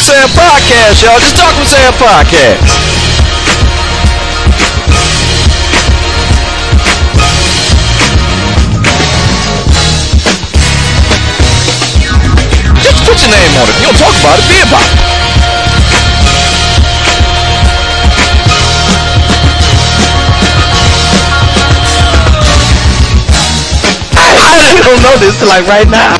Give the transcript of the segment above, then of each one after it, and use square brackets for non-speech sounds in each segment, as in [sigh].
with Sam podcast, y'all. Just talk with Sam podcast. Just put your name on it. You don't talk about it, be about [laughs] it. I don't know this till like right now.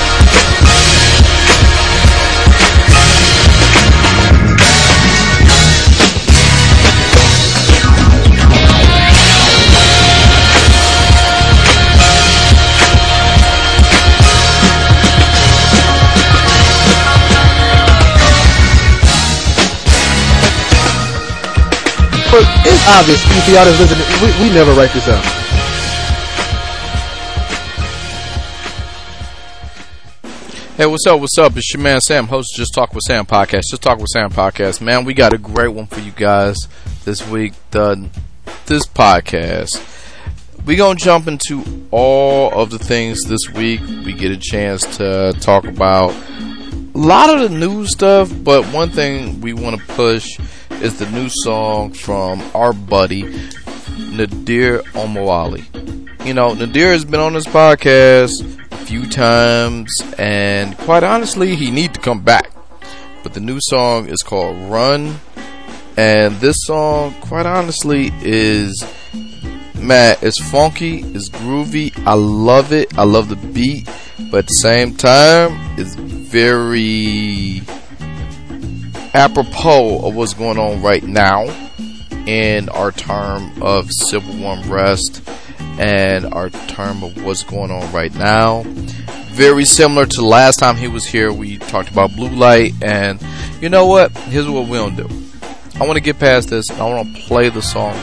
Obvious if y'all that's listening, we, we never write this out. Hey, what's up? What's up? It's your man Sam, host of Just Talk with Sam podcast. Just Talk with Sam podcast. Man, we got a great one for you guys this week. The this podcast. We gonna jump into all of the things this week. We get a chance to talk about a lot of the new stuff, but one thing we want to push is the new song from our buddy Nadir Omowale. You know, Nadir has been on this podcast a few times, and quite honestly, he need to come back. But the new song is called Run, and this song, quite honestly, is man, it's funky, it's groovy. I love it. I love the beat, but at the same time, it's very apropos of what's going on right now in our term of civil unrest and our term of what's going on right now. Very similar to last time he was here, we talked about blue light, and you know what? Here's what we're gonna do. I want to get past this, and I want to play the song.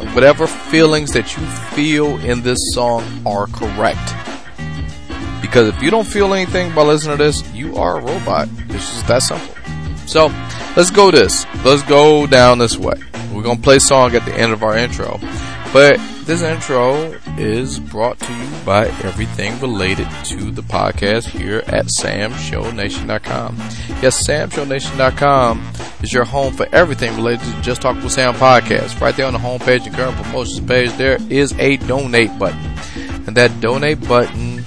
And whatever feelings that you feel in this song are correct. Because if you don't feel anything by listening to this, you are a robot. It's just that simple. So let's go this. Let's go down this way. We're gonna play song at the end of our intro. But this intro is brought to you by everything related to the podcast here at samshownation.com. Yes, samshownation.com is your home for everything related to Just Talk with Sam podcast. Right there on the homepage and current promotions page, there is a donate button. And that donate button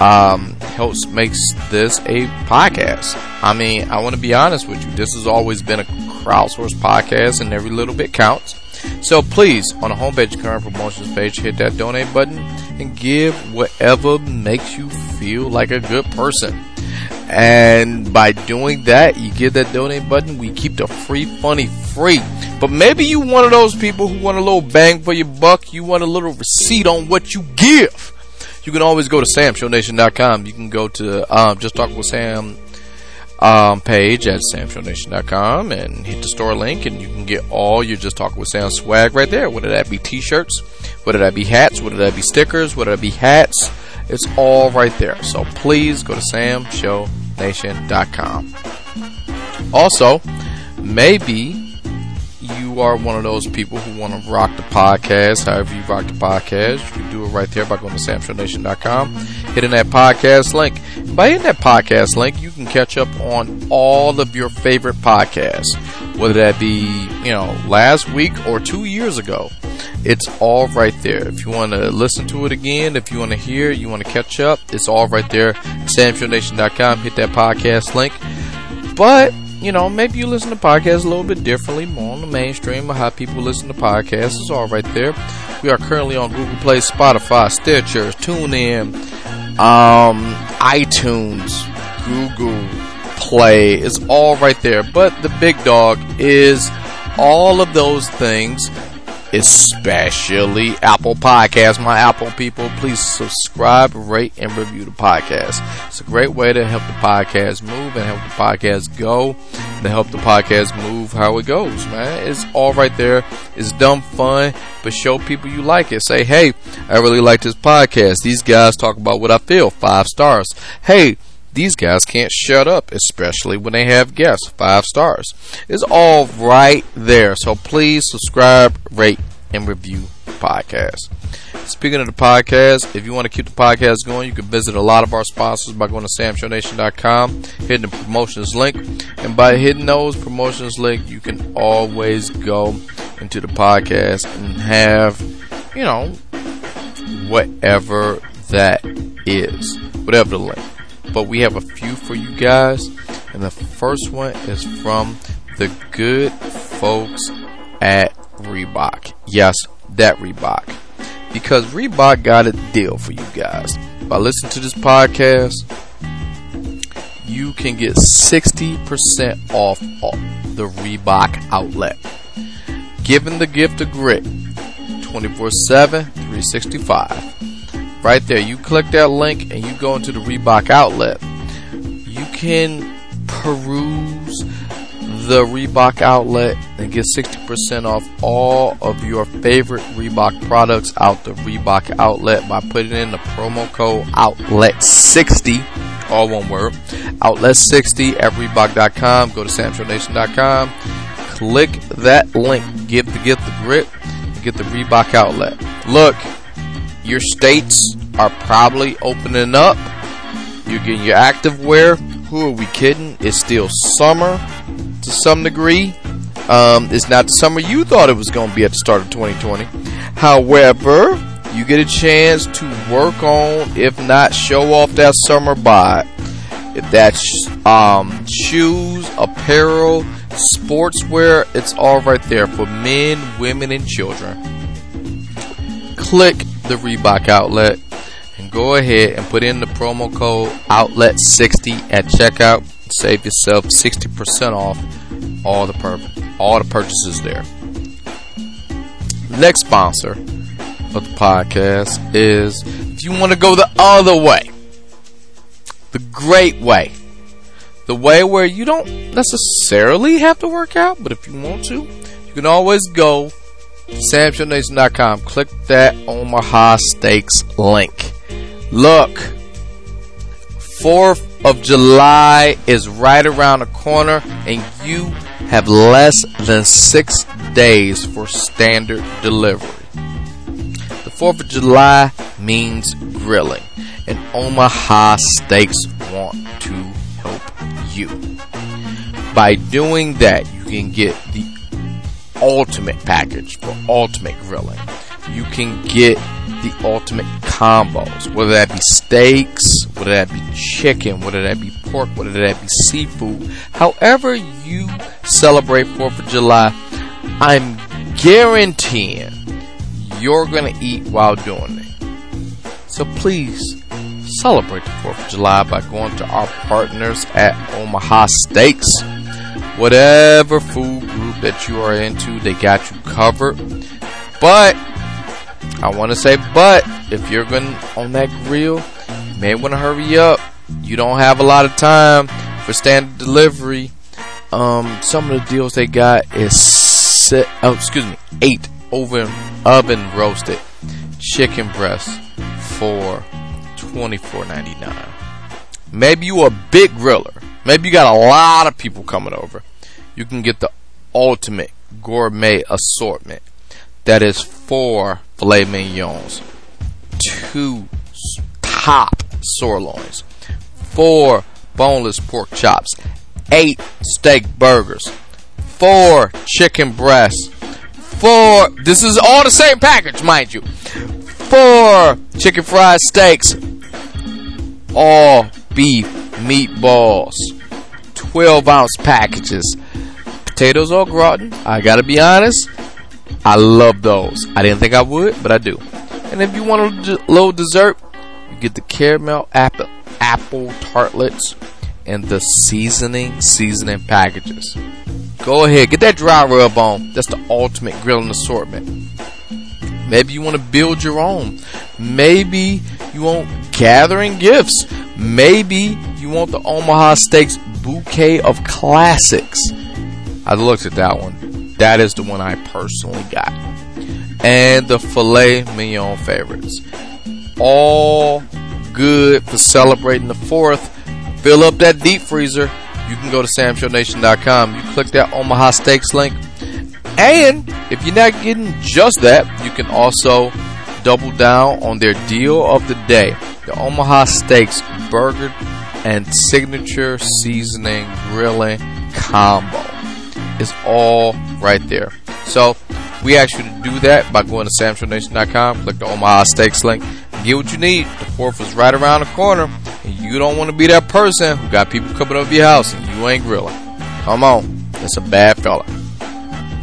um, helps makes this a podcast. I mean, I want to be honest with you. This has always been a crowdsourced podcast, and every little bit counts. So please, on the homepage current promotions page, hit that donate button and give whatever makes you feel like a good person. And by doing that, you give that donate button. We keep the free funny free. But maybe you one of those people who want a little bang for your buck. You want a little receipt on what you give you can always go to samshownation.com. You can go to um, Just Talk with Sam um, page at samshownation.com and hit the store link, and you can get all your Just Talk with Sam swag right there. Whether that be T-shirts, whether that be hats, whether that be stickers, whether that be hats, it's all right there. So please go to samshownation.com. Also, maybe you are one of those people who want to rock the podcast, however you rock the podcast, you can do it right there by going to samshownation.com, hitting that podcast link. By hitting that podcast link, you can catch up on all of your favorite podcasts, whether that be, you know, last week or two years ago. It's all right there. If you want to listen to it again, if you want to hear, you want to catch up, it's all right there. SamShowNation.com. Hit that podcast link. But you know, maybe you listen to podcasts a little bit differently, more on the mainstream of how people listen to podcasts. It's all right there. We are currently on Google Play, Spotify, Stitcher, TuneIn, um, iTunes, Google Play. It's all right there. But the big dog is all of those things especially Apple Podcasts. My Apple people, please subscribe, rate, and review the podcast. It's a great way to help the podcast move and help the podcast go, to help the podcast move how it goes, man. It's all right there. It's dumb fun, but show people you like it. Say, hey, I really like this podcast. These guys talk about what I feel. Five stars. Hey, these guys can't shut up, especially when they have guests. Five stars. It's all right there. So please subscribe, rate, and review podcast. Speaking of the podcast, if you want to keep the podcast going, you can visit a lot of our sponsors by going to samshownation.com, hitting the promotions link, and by hitting those promotions link, you can always go into the podcast and have, you know, whatever that is, whatever the link but we have a few for you guys. And the first one is from the good folks at Reebok. Yes, that Reebok. Because Reebok got a deal for you guys. By listening to this podcast, you can get 60% off the Reebok outlet. Given the gift of grit 24 7, 365 right there. You click that link and you go into the Reebok outlet. You can peruse the Reebok outlet and get 60% off all of your favorite Reebok products out the Reebok outlet by putting in the promo code OUTLET60, all one word, OUTLET60 at Reebok.com. Go to SamShowNation.com, click that link, give the get the grip, get the Reebok outlet. Look, your states are probably opening up. You're getting your active wear. Who are we kidding? It's still summer to some degree. Um, it's not the summer you thought it was going to be at the start of 2020. However, you get a chance to work on, if not show off that summer bod. If that's um, shoes, apparel, sportswear, it's all right there for men, women, and children. Click the Reebok outlet and go ahead and put in the promo code outlet60 at checkout. Save yourself 60% off all the pur- all the purchases there. Next sponsor of the podcast is if you want to go the other way, the great way, the way where you don't necessarily have to work out, but if you want to, you can always go SamShowNation.com. Click that Omaha Steaks link. Look, 4th of July is right around the corner, and you have less than six days for standard delivery. The 4th of July means grilling, and Omaha Steaks want to help you. By doing that, you can get the ultimate package for ultimate grilling. You can get the ultimate combos, whether that be steaks, whether that be chicken, whether that be pork, whether that be seafood. However, you celebrate 4th of July, I'm guaranteeing you're going to eat while doing it. So please celebrate the 4th of July by going to our partners at Omaha Steaks. Whatever food group that you are into, they got you covered. But I want to say, but if you're going on that grill, you may want to hurry up. You don't have a lot of time for standard delivery. Um, some of the deals they got is set, oh, excuse me, eight oven oven roasted chicken breasts for twenty four ninety nine. Maybe you a big griller. Maybe you got a lot of people coming over. You can get the ultimate gourmet assortment. That is four filet mignons, two top sirloins, four boneless pork chops, eight steak burgers, four chicken breasts, four. This is all the same package, mind you. Four chicken fried steaks, all beef meatballs, 12 ounce packages, potatoes au gratin. I gotta be honest, I love those. I didn't think I would, but I do. And if you want a little dessert, you get the caramel apple apple tartlets and the seasoning seasoning packages. Go ahead, get that dry rub on. That's the ultimate grilling assortment. Maybe you want to build your own. Maybe you want gathering gifts. Maybe you want the Omaha Steaks bouquet of classics. I looked at that one. That is the one I personally got. And the filet mignon favorites. All good for celebrating the 4th. Fill up that deep freezer. You can go to samshownation.com. You click that Omaha Steaks link. And if you're not getting just that, you can also double down on their deal of the day. The Omaha Steaks Burger and Signature Seasoning Grilling Combo is all right there. So we ask you to do that by going to samshownation.com, click the Omaha Steaks link, get what you need. The fourth is right around the corner, and you don't want to be that person who got people coming over your house and you ain't grilling. Come on, that's a bad fella.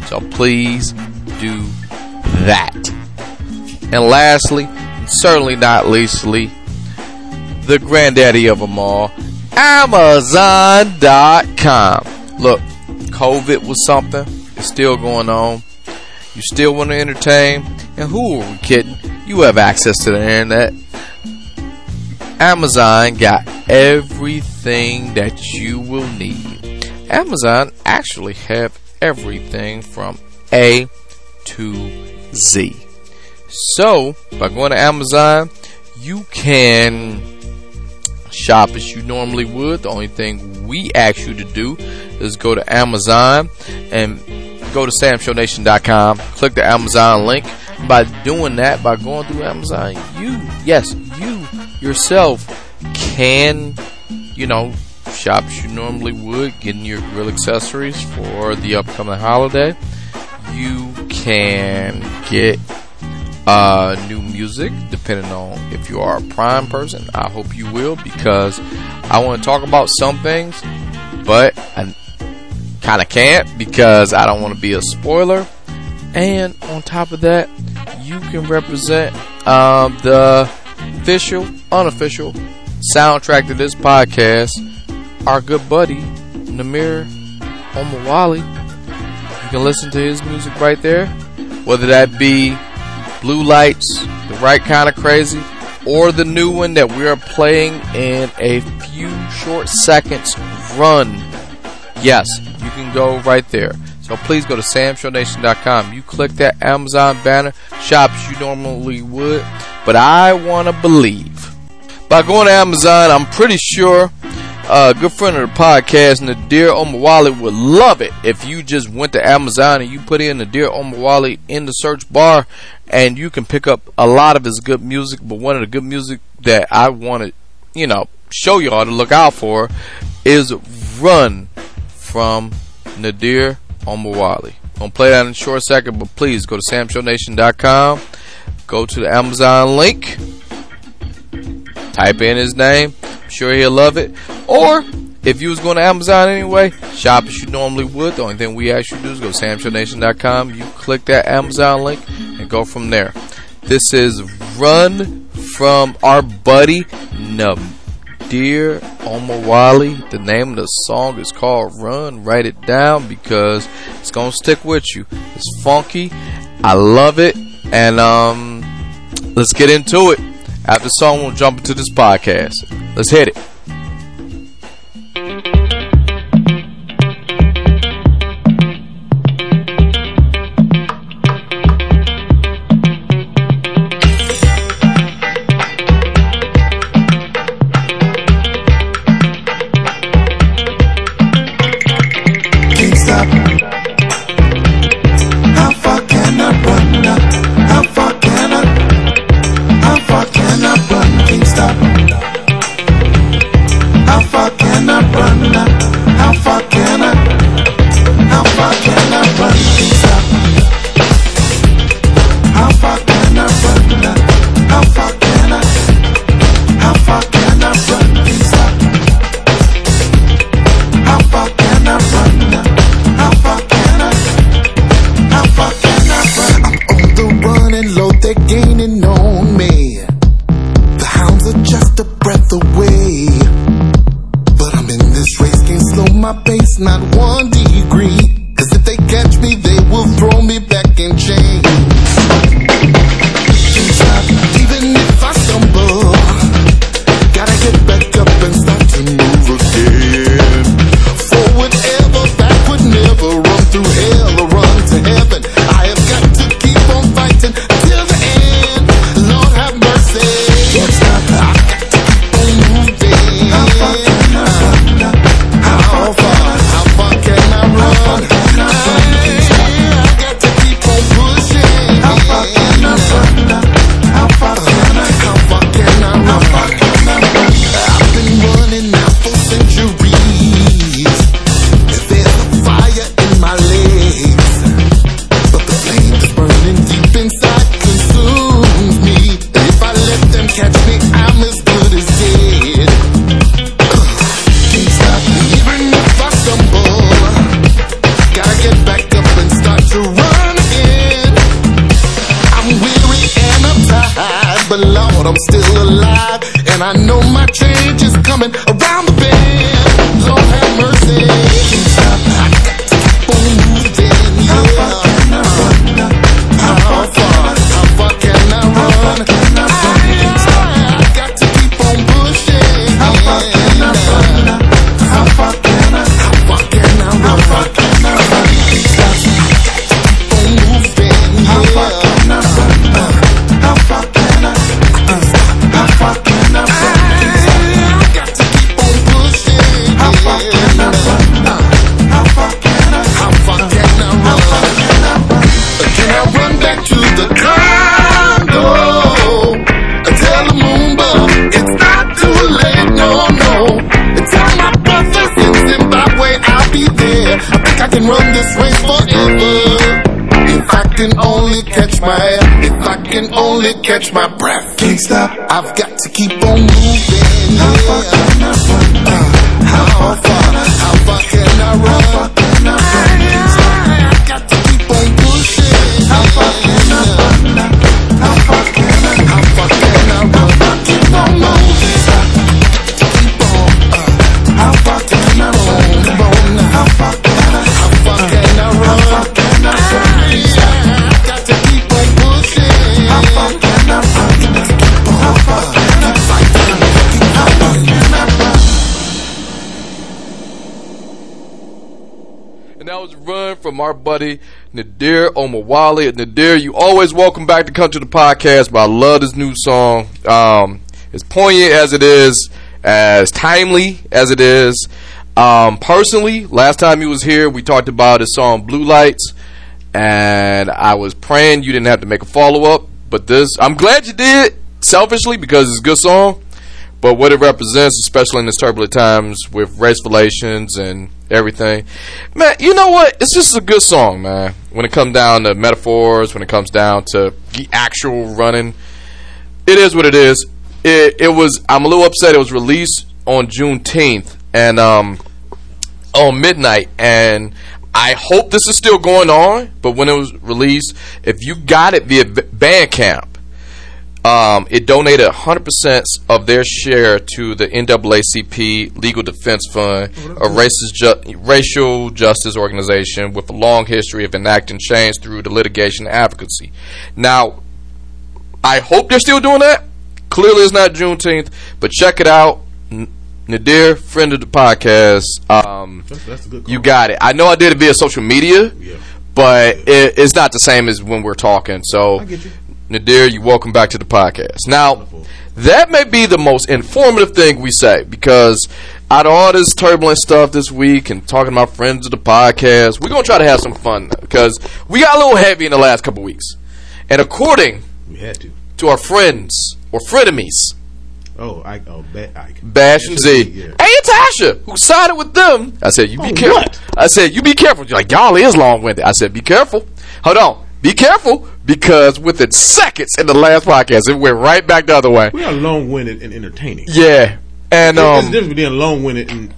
So please do that. And lastly, and certainly not leastly, the granddaddy of them all, Amazon.com. Look, COVID was something. It's still going on. You still want to entertain? And who are we kidding? You have access to the internet. Amazon got everything that you will need. Amazon actually have everything from A to Z. So, by going to Amazon, you can shop as you normally would. The only thing we ask you to do is go to Amazon and go to samshownation.com, click the Amazon link. By doing that, by going through Amazon, you, yes, you yourself can, you know, shop as you normally would, getting your grill accessories for the upcoming holiday. You can get uh, new music, depending on if you are a Prime person. I hope you will, because I want to talk about some things, but I kind of can't because I don't want to be a spoiler. And on top of that, you can represent um, the official, unofficial soundtrack to this podcast. Our good buddy Namir Omowale. You can listen to his music right there, whether that be Blue Lights, the right kind of crazy, or the new one that we are playing in a few short seconds. Run. Yes, you can go right there. So please go to samshownation.com. You click that Amazon banner, shops you normally would. But I want to believe. By going to Amazon, I'm pretty sure uh, a good friend of the podcast, Nadir Omowale, would love it if you just went to Amazon and you put in Nadir Omowale in the search bar and you can pick up a lot of his good music. But one of the good music that I want to, you know, show y'all to look out for is Run from Nadir Omowale. I'm going to play that in a short second, but please go to samshownation.com, go to the Amazon link, type in his name. I'm sure he'll love it. Or if you was going to Amazon anyway, shop as you normally would. The only thing we ask you to do is go to samshownation.com. You click that Amazon link and go from there. This is Run from our buddy Nadir Omowale. The name of the song is called Run. Write it down because it's gonna stick with you. It's funky. I love it. And um let's get into it. After the song, we'll jump into this podcast. Let's hit it. Can't catch my breath. Can't stop. I've got to keep on moving. Was run from our buddy Nadir Omowale. Nadir, you always welcome back to come to the podcast, but I love this new song. Um, as poignant as it is, as timely as it is. Um, personally, last time he was here, we talked about his song Blue Lights, and I was praying you didn't have to make a follow up. But this, I'm glad you did, selfishly, because it's a good song. But what it represents, especially in this turbulent times with race relations and everything, man, you know what? It's just a good song, man. When it comes down to metaphors, when it comes down to the actual running, it is what it is. It, it was. I'm a little upset. It was released on Juneteenth and um on midnight, and I hope this is still going on. But when it was released, if you got it via Bandcamp, um, it donated 100% of their share to the NAACP Legal Defense Fund, a racist ju- racial justice organization with a long history of enacting change through the litigation advocacy. Now, I hope they're still doing that. Clearly, it's not Juneteenth, but check it out. Nadir, friend of the podcast. Um, That's, that's a good call. you got it. I know I did it via social media, Yeah. but it, it's not the same as when we're talking. So, I get you. Nadir, you welcome back to the podcast. Now, that may be the most informative thing we say because out of all this turbulent stuff this week and talking about friends of the podcast, we're gonna try to have some fun because we got a little heavy in the last couple weeks. And according We had to. to our friends or frenemies, Oh, I oh, bet Ike. Bash and Z, Yeah. hey Tasha, who sided with them, I said, you be Oh, careful. what? I said, you be careful. You're like, y'all is long winded. I said, be careful. Hold on. Be careful because within seconds in the last podcast, it went right back the other way. We are long-winded and entertaining. Yeah. And, There's a um, difference between long-winded and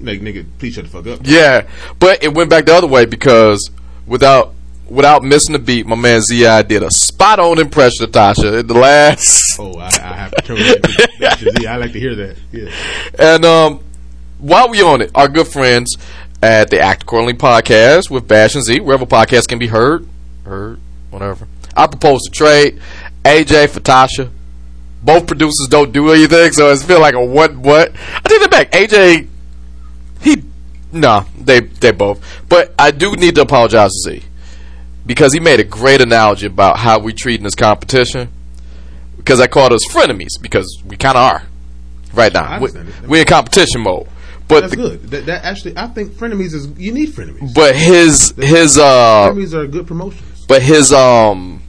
like nigga. Please shut the fuck up. yeah. But it went back the other way because without, without missing a beat, my man Z.I. did a spot on impression of Tasha in the last. Oh, I, I have to turn it into Bash and Z. I like to hear that. Yeah. And um, while we on it, our good friends at the Act Accordingly podcast with Bash and Z, wherever podcasts can be heard, heard, whatever. I propose to trade AJ for Tasha. Both producers don't do anything, so it's feel like a what what. I take that back. AJ, he, nah, they they both. But I do need to apologize to Z because he made a great analogy about how we treat in this competition. Because I called us frenemies because we kind of are right now. We, we're in competition mode. But That's the- good. That, that actually, I think frenemies is you need frenemies. but his his uh frenemies are a good promotions. But his um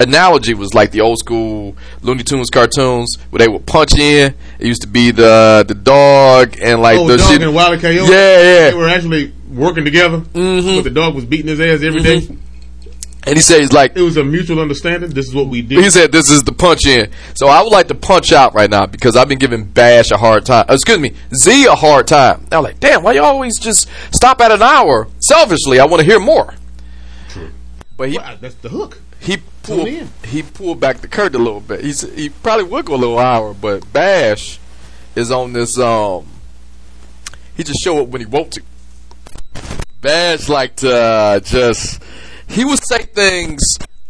analogy was like the old school Looney Tunes cartoons where they would punch in. It used to be the the dog and like oh, the dog shit. and Wilder Coyote. Yeah, yeah. They were actually working together, Mhm. but the dog was beating his ass every day. And he said he's like It was a mutual understanding. This is what we do. he said this is the punch in. So I would like to punch out right now because I've been giving Bash a hard time. uh, Excuse me, Z a hard time. I'm like, damn, why you always just stop at an hour? Selfishly, I want to hear more. But he Well, that's the hook. he pulled he pulled back the curtain a little bit. He's he probably would go a little higher, but Bash is on this um he just show up when he wants to. Bash like to uh, just he would say things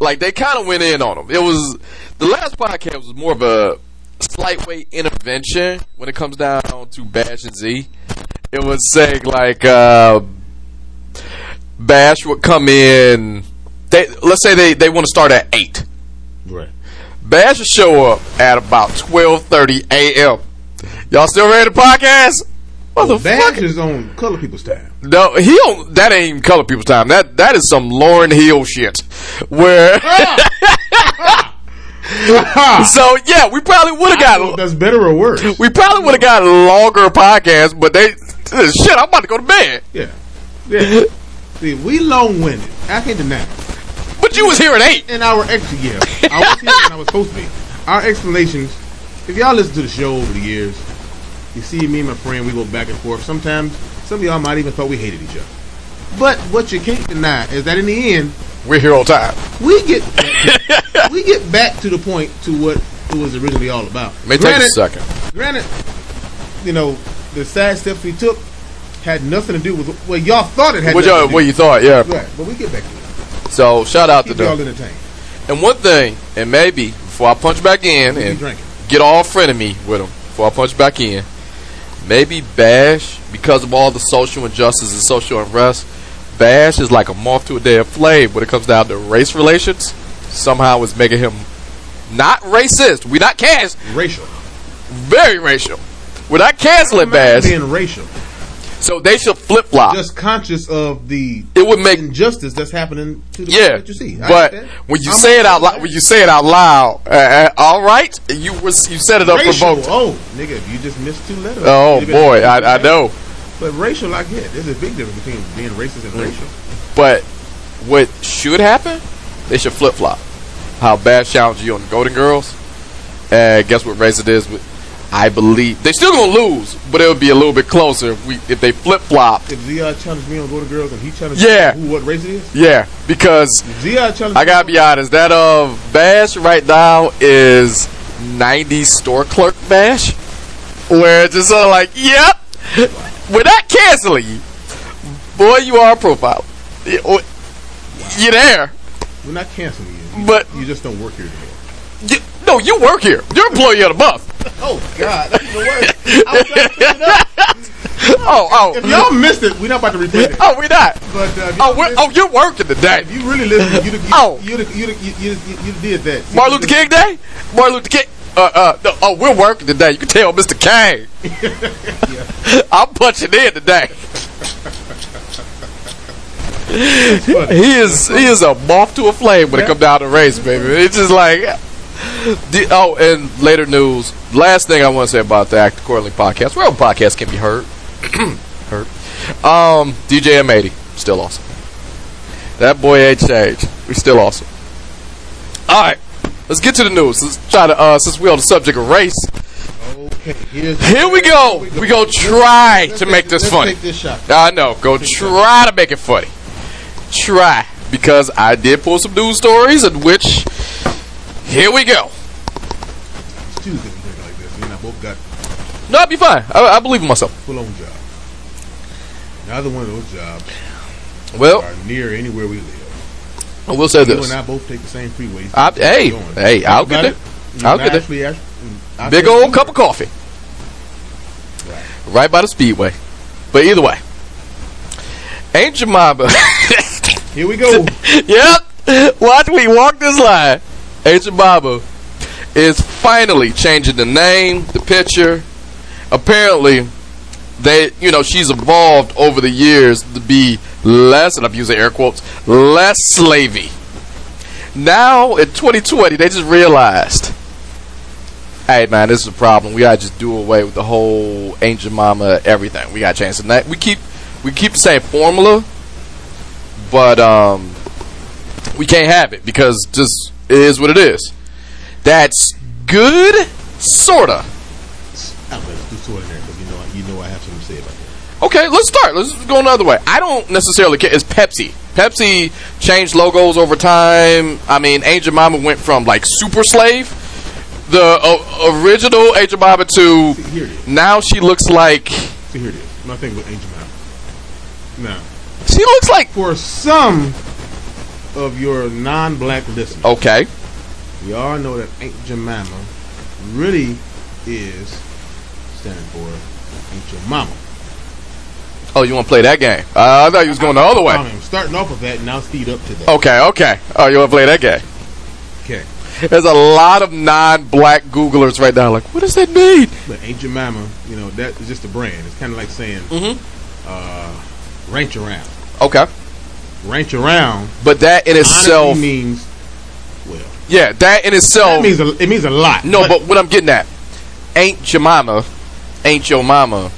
like they kind of went in on him. It was the last podcast was more of a slight way intervention when it comes down to Bash and Z. It was saying like uh, Bash would come in. They let's say they they want to start at eight. Right. Bash will show up at about twelve thirty a.m. Y'all still ready to podcast? Bash Motherfucker! is on color people's time. No, he don't. That ain't color people's time. That that is some Lauryn Hill shit. Where ah! [laughs] Ah! so yeah, we probably would have I don't know if got that's better or worse. we probably would have got a longer podcast, but they shit. I'm about to go to bed. Yeah. Yeah. See, we long winded. I can't deny it. But you was here at eight. And our ex yeah. I was here when I was supposed to be. Our explanations, if y'all listen to the show over the years, you see me and my friend, we go back and forth. Sometimes some of y'all might even thought we hated each other. But what you can't deny is that in the end, We're here all time. we get [laughs] we get back to the point to what it was originally all about. May take a second. Granted, you know, the side steps we took had nothing to do with well, y'all thought it had What, y'all, to do. what you thought? Yeah. Right, but we get back to it. So shout out to Keep y'all them. And one thing, and maybe before I punch back in and get all friend of me with them before I punch back in, maybe Bash because of all the social injustice and social unrest. Bash is like a moth to a day of flame when it comes down to race relations. Somehow it's making him not racist. We not cast Racial. very racial. We're not canceling Bash. Being racial. So they should flip flop. Just conscious of the It would make injustice that's happening to the Yeah, that you see. I but when you I'm say it out loud, when you say it out loud, uh, uh, all right, you was you said it up racial. unprovoked. Oh, nigga, you just missed two letters. Oh boy, I, I know. But racial, I get. There's a big difference between being racist Mm. and racial. But what should happen? They should flip flop. How bad challenge you on the Golden Girls? And guess what race it is? I believe they still gonna lose, but it would be a little bit closer if we if they flip flop. If Zia challenged me on Golden Girls and he challenged Yeah. who what race it is, Yeah, because Zia challenged I gotta be honest, that of Bash right now is 90s store clerk Bash, where it's just sort of like, yep, we're not canceling you. Boy, you are a profile. You're there. We're not canceling you. you But- you just don't work here anymore. You, no, you work here. You're employee of the month. Oh God, that's the worst. I was trying to clean it up. [laughs] Oh, If oh, y'all missed it, we're not about to replay it. oh, we're not. But, uh, oh, we're, oh, you're working today. If you really listen, you'd you, Oh. you, you, you, you, you, you did that. Martin Luther King Day? Martin Luther King. Uh, uh, no, oh, we're working today. You can tell Mr. King. [laughs] I'm punching in today. he is he is a moth to a flame when it comes down to race, baby. It's just like. [laughs] The, oh, and later news. Last thing I want to say about the Act Accordingly podcast. Where podcast can be heard. [clears throat] heard. Um, DJ M80 still awesome. That boy ain't changed. We still awesome. All right, let's get to the news. Let's try to uh, since we're on the subject of race. Okay, Here we go. We go try Let's to make this- this funny. This. I know. Go try to make it funny. Try because I did pull some news stories in which. Here we go. It's Tuesday we drink like this. You and I both got No, I'll be fine. I, I believe in myself. full on job. Neither one of those jobs Well, are near anywhere we live. I will say You this. and I both take the same freeways. I- hey, hey, I'll get it. there. You I'll get there. actually- actually- I Big old cup of coffee. Right. Right by the speedway. But either way. Aunt Jemima. [laughs] Here we go. [laughs] yep. Watch me walk this line. Aunt Baba is finally changing the name, the picture. Apparently, they, you know, she's evolved over the years to be less, and I'm using air quotes, less slavey. Now in 2020, they just realized, hey man, this is a problem. We gotta just do away with the whole Angel Mama everything. We gotta change the name. We keep we keep the same formula, but um, we can't have it because just is what it is. That's good, sorta. I'm going to do two in there because you know, you know I have something to say about that. Okay, let's start. Let's go another way. I don't necessarily care. It's Pepsi. Pepsi changed logos over time. I mean, Angel Mama went from like Super Slave, the uh, original Angel Mama, to See, here it is. now she looks like See, here it is. My thing with Angel Mama. Now, she looks like for some of your non-black listeners, okay. we all know that Aunt Jemima really is standing for Ain't Your Mama. Oh, you want to play that game? Uh, I thought you was going the other way. I'm starting off with that, and I'll speed up to that. Okay, okay. Oh, you want to play that game? Okay. There's a lot of non-black Googlers right now. Like, what does that mean? But Ain't Jemima, you know, that is just a brand. It's kind of like saying, Mhm. uh, ranch around. Okay, Ranch around but that in itself, means, well, yeah, that in itself. it means a, it means a lot. no, but what I'm getting at, ain't Jemima, ain't your mama,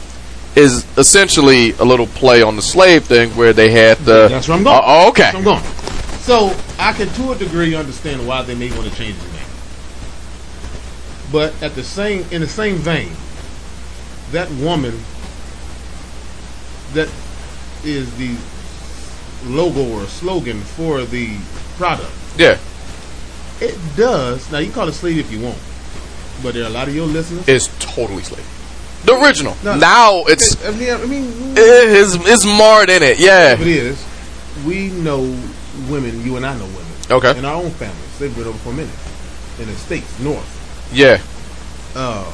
is essentially a little play on the slave thing where they had the. That's where I'm going. Oh, oh okay. I'm going. So I can, to a degree, understand why they may want to change the name. But at the same, in the same vein, that woman that is the logo or slogan for the product, Yeah, it does. Now you call it slave if you want, but there are a lot of your listeners. it's totally slave. The original. No. now it's I mean, I mean, it's, it's marred in it. Yeah. it is. We know women. You and I know women. Okay. In our own families, they've been over for a minute. In the states, north. Yeah. uh,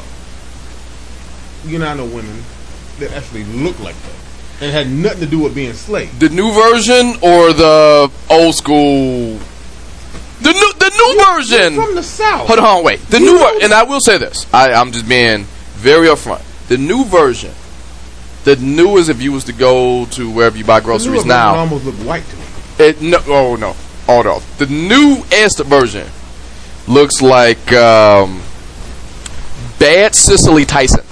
you know, I know women that actually look like that and had nothing to do with being slaves. The new version or the old school? The new the new version. from the south. Hold on, wait. The You new ver- and I will say this. I, I'm just being very upfront. The new version, the newest. If you was to go to wherever you buy groceries now, almost look white to me. it no. Oh no. Hold on. The newest version looks like um, bad Cicely Tyson.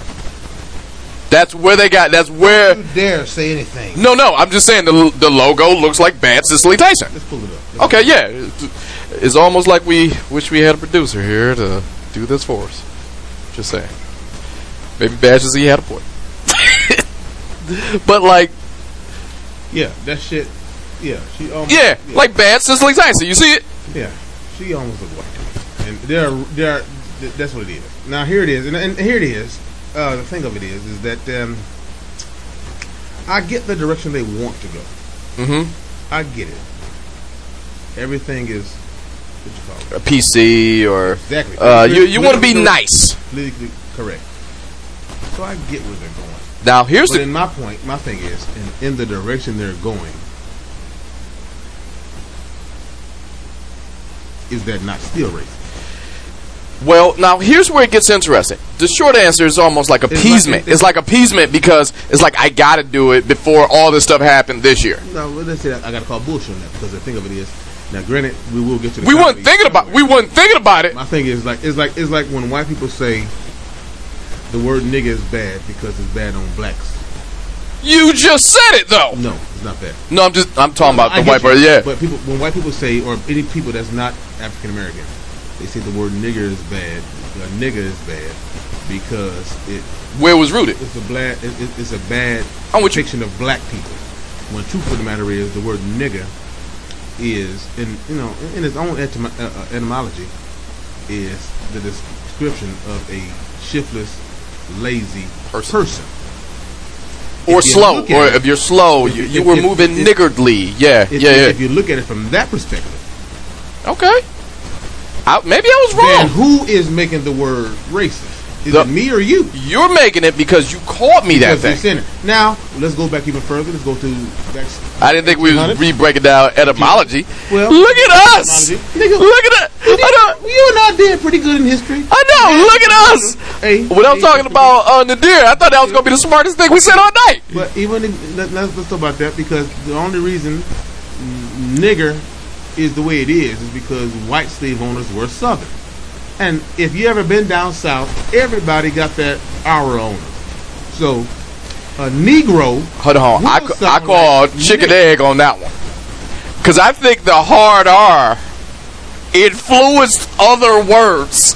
That's where they got. That's where. You dare say anything? No, no. I'm just saying the the logo looks like bad Cicely Tyson. Let's pull it up. Let's Okay, yeah. It's- It's almost like we wish we had a producer here to do this for us. Just saying. Maybe bad he had a point. [laughs] but like, Yeah, that shit. Yeah, she almost. yeah, like bad Cicely Tyson. You see it? yeah, she almost look white. And there, are, there, are, th- that's what it is. Now here it is, and, and here it is. Uh, the thing of it is, is that um, I get the direction they want to go. Mm-hmm. I get it. Everything is what you call it. A PC or Exactly. uh, you you want to be nice. Politically correct. So I get where they're going. Now here's But the in my point, my thing is, in, in the direction they're going, is that not still racist? Well. Now here's where it gets interesting. The short answer is almost like like- appeasement. it's- It's like appeasement because it's like I got to do it before all this stuff happened this year. No, well, let's say that I got to call bullshit on that because the thing of it is, now granted, we will get to the. We weren't thinking about. We somewhere. weren't thinking about it. My thing is like it's like it's like when white people say the word nigga is bad because it's bad on blacks. You just said it though. No, it's not bad. No, I'm just I'm talking about I the white you, person. Yeah. But people, when white people say, or any people that's not African American, they say the word nigger is bad. A nigger is bad because it Where it was rooted. it's a bad it, it- it's a bad I'm with you. depiction of black people. When truth of the matter is, the word nigger is in you know in its own uh, uh, etymology is the description of a shiftless, lazy Person. person. Or If slow. Or it- if you're slow, if you, you- if- were moving niggardly. Yeah. If, yeah. if Yeah. you look at it from that perspective, Okay. I, maybe I was wrong. then who is making the word racist? Is The- it me or you? You're making it because you called me that Because you're thing. Now let's go back even further. Let's go to Next, I didn't think we was 1800s. re breaking down etymology. Well, look at us. Nigga, Look at that. You and I did pretty good in history. I know. Look at us. Hey, When I'm hey, talking about uh, Nadir, I thought that was gonna be the smartest thing we said all night. But even let, let's, let's talk about that because the only reason nigger is the way it is is because white slave owners were southern. And if you ever been down south, everybody got that hour on them. So a Negro Hold on. I, ca- I called like chicken egg on that one. Because I think the hard R influenced other words.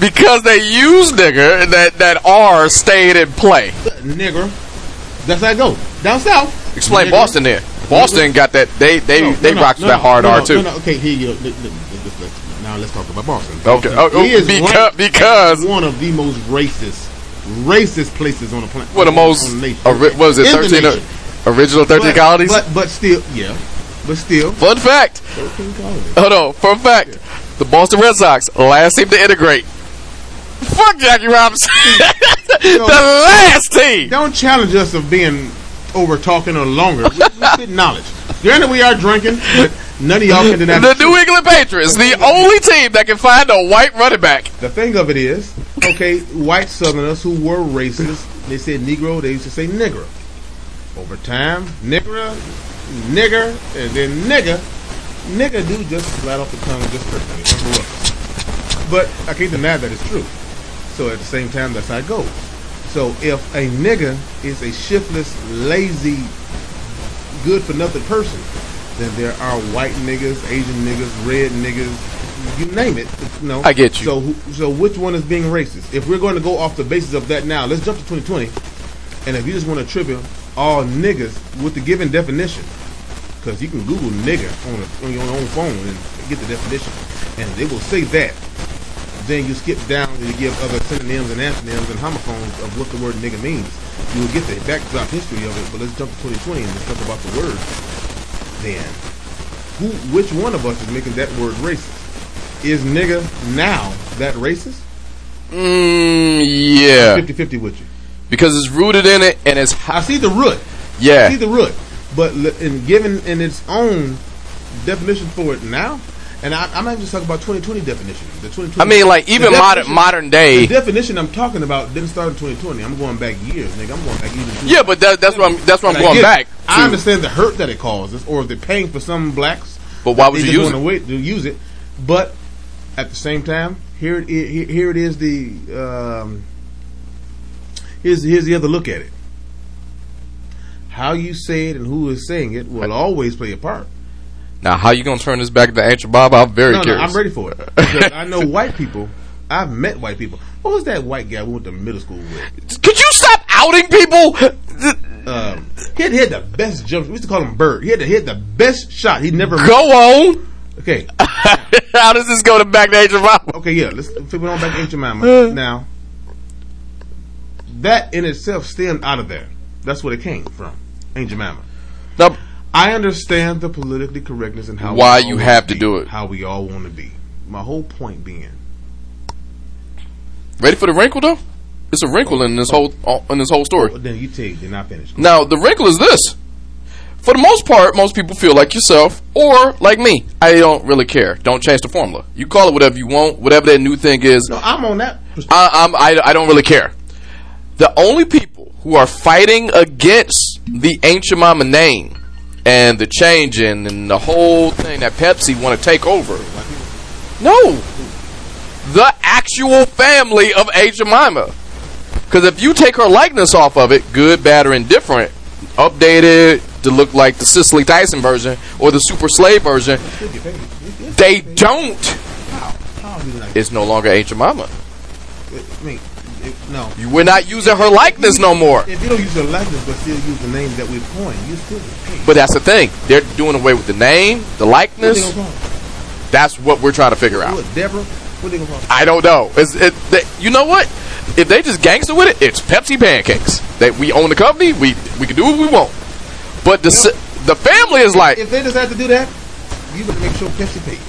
Because they used nigger, and that, that R stayed in play. nigger That's how it goes. Down south. Explain nigga- Boston then. Boston got that. They they No, they no, rocks no, that hard R too. Okay, here you go. Now let's talk about Boston. Okay, Boston oh, oh, is beca- ranked because- one of the most racist, racist places on the planet. What the most? on the nation. Ori- what was it? Thirteen uh, nation. original thirteen But- colonies. But but still, yeah, but still, Fun fact. thirteen colonies. Hold on. Fun fact. The Boston Red Sox last team to integrate. Fuck Jackie Robinson. [laughs] the last team. Don't challenge us of being over talking or longer. We, we knowledge. Granted, we are drinking, but none of y'all can deny The New England Patriots, the only team that can find a white running back. The thing of it is, okay, white Southerners who were racist, they said Negro, they used to say nigger. Over time, nigger, nigger, and then nigger, nigger do just flat off the tongue, just perfectly. But I can't deny that it's true. So at the same time, that's how it goes. So if a nigga is a shiftless, lazy, good for nothing person, then there are white niggas, Asian niggas, red niggas, you name it. You know. I get you. So so which one is being racist? If we're going to go off the basis of that now, let's jump to 2020. And if you just want to attribute all niggas with the given definition, because you can Google nigger on, a, on your own phone and get the definition, and they will say that. Then you skip down and you give other synonyms and antonyms and homophones of what the word nigga means. You will get the backdrop history of it, but let's jump to 2020 and let's talk about the word. Then, who, which one of us is making that word racist? Is nigga now that racist? Mm, yeah, 50-50 with you. because it's rooted in it and it's I see the root. yeah. I see the root. But in given in its own definition for it now, and I, I'm not just talking about 2020 definition. The 2020. I mean, like even modern modern day. The definition I'm talking about didn't start in 2020. I'm going back years, nigga. I'm going back even. Yeah, but that, that's what I'm that's what I'm I going back. I understand the hurt that it causes, or if they're paying for some blacks. But why would you use it? Wait to use it, but at the same time, here it is, here it is. The um, here's here's the other look at it. How you say it and who is saying it will always play a part. Now, how you gonna turn this back to ancient Bob? I'm very No, no, curious. I'm ready for it. Because I know [laughs] white people. I've met white people. What was that white guy we went to middle school with? Could you stop outing people? Um, he, had, he had the best jump. We used to call him Bird. He had the, he had the best shot. He never. Go on. Okay. [laughs] how does this go to back to ancient Bob? Okay, yeah, let's flip it on back to Aunt Jemima. now, that in itself stemmed out of there. That's where it came from. Aunt Jemima. Now, I understand the politically correctness and how Why we you have to be, do it. How we all want to be. My whole point being, ready for the wrinkle though? It's a wrinkle in this whole in this whole story. well, then you take, then I finish. Now, the wrinkle is this. For the most part, most people feel like yourself or like me. I don't really care. Don't change the formula. You call it whatever you want, whatever that new thing is. No, I'm on that. I, I'm, I, I don't really care. The only people who are fighting against the Aunt Jemima name and the changing and the whole thing that Pepsi want to take over. No. The actual family of Aunt Jemima. Because if you take her likeness off of it, good, bad, or indifferent, updated to look like the Cicely Tyson version or the Super Slave version, they don't. It's no longer Aunt Jemima. I mean, it, no. You- We're not using her likeness no more. If you don't use the likeness but still use the name that we coined, you still get paid. But that's the thing. They're doing away with the name, the likeness. gonna call it? That's what we're trying to figure out. What, Deborah? What they gonna? I don't know. It's, it, they, you know what? If they just gangster with it, it's Pepsi Pancakes. That we own the company, we we can do what we want. But the s the family is like, If they decide to do that, you better make sure Pepsi pays.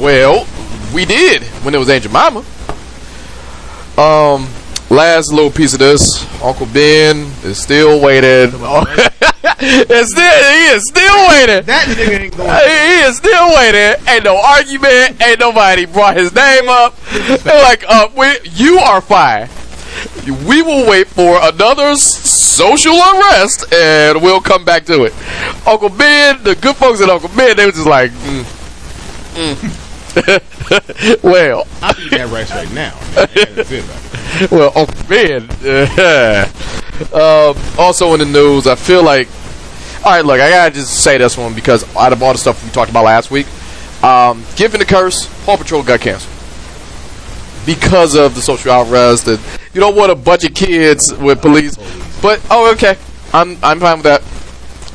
well, we did when it was Aunt Jemima. Um, last little piece of this, Uncle Ben is still waiting. [laughs] it's still he is still waiting. That nigga ain't going. He is still waiting. Ain't no argument. Ain't nobody brought his name up. They're like, uh, we, you are fine. We will wait for another social unrest, and we'll come back to it. Uncle Ben, the good folks at Uncle Ben, they were just like, mm, mm. [laughs] well, I eat that rice right now. [laughs] [laughs] That's oh man. well, [laughs] um, also in the news, I feel like. All right, look, I gotta just say this one because out of all the stuff we talked about last week, um, given the curse, Paw Patrol got canceled because of the social unrest and you don't want a bunch of kids with police. But oh, okay, I'm I'm fine with that.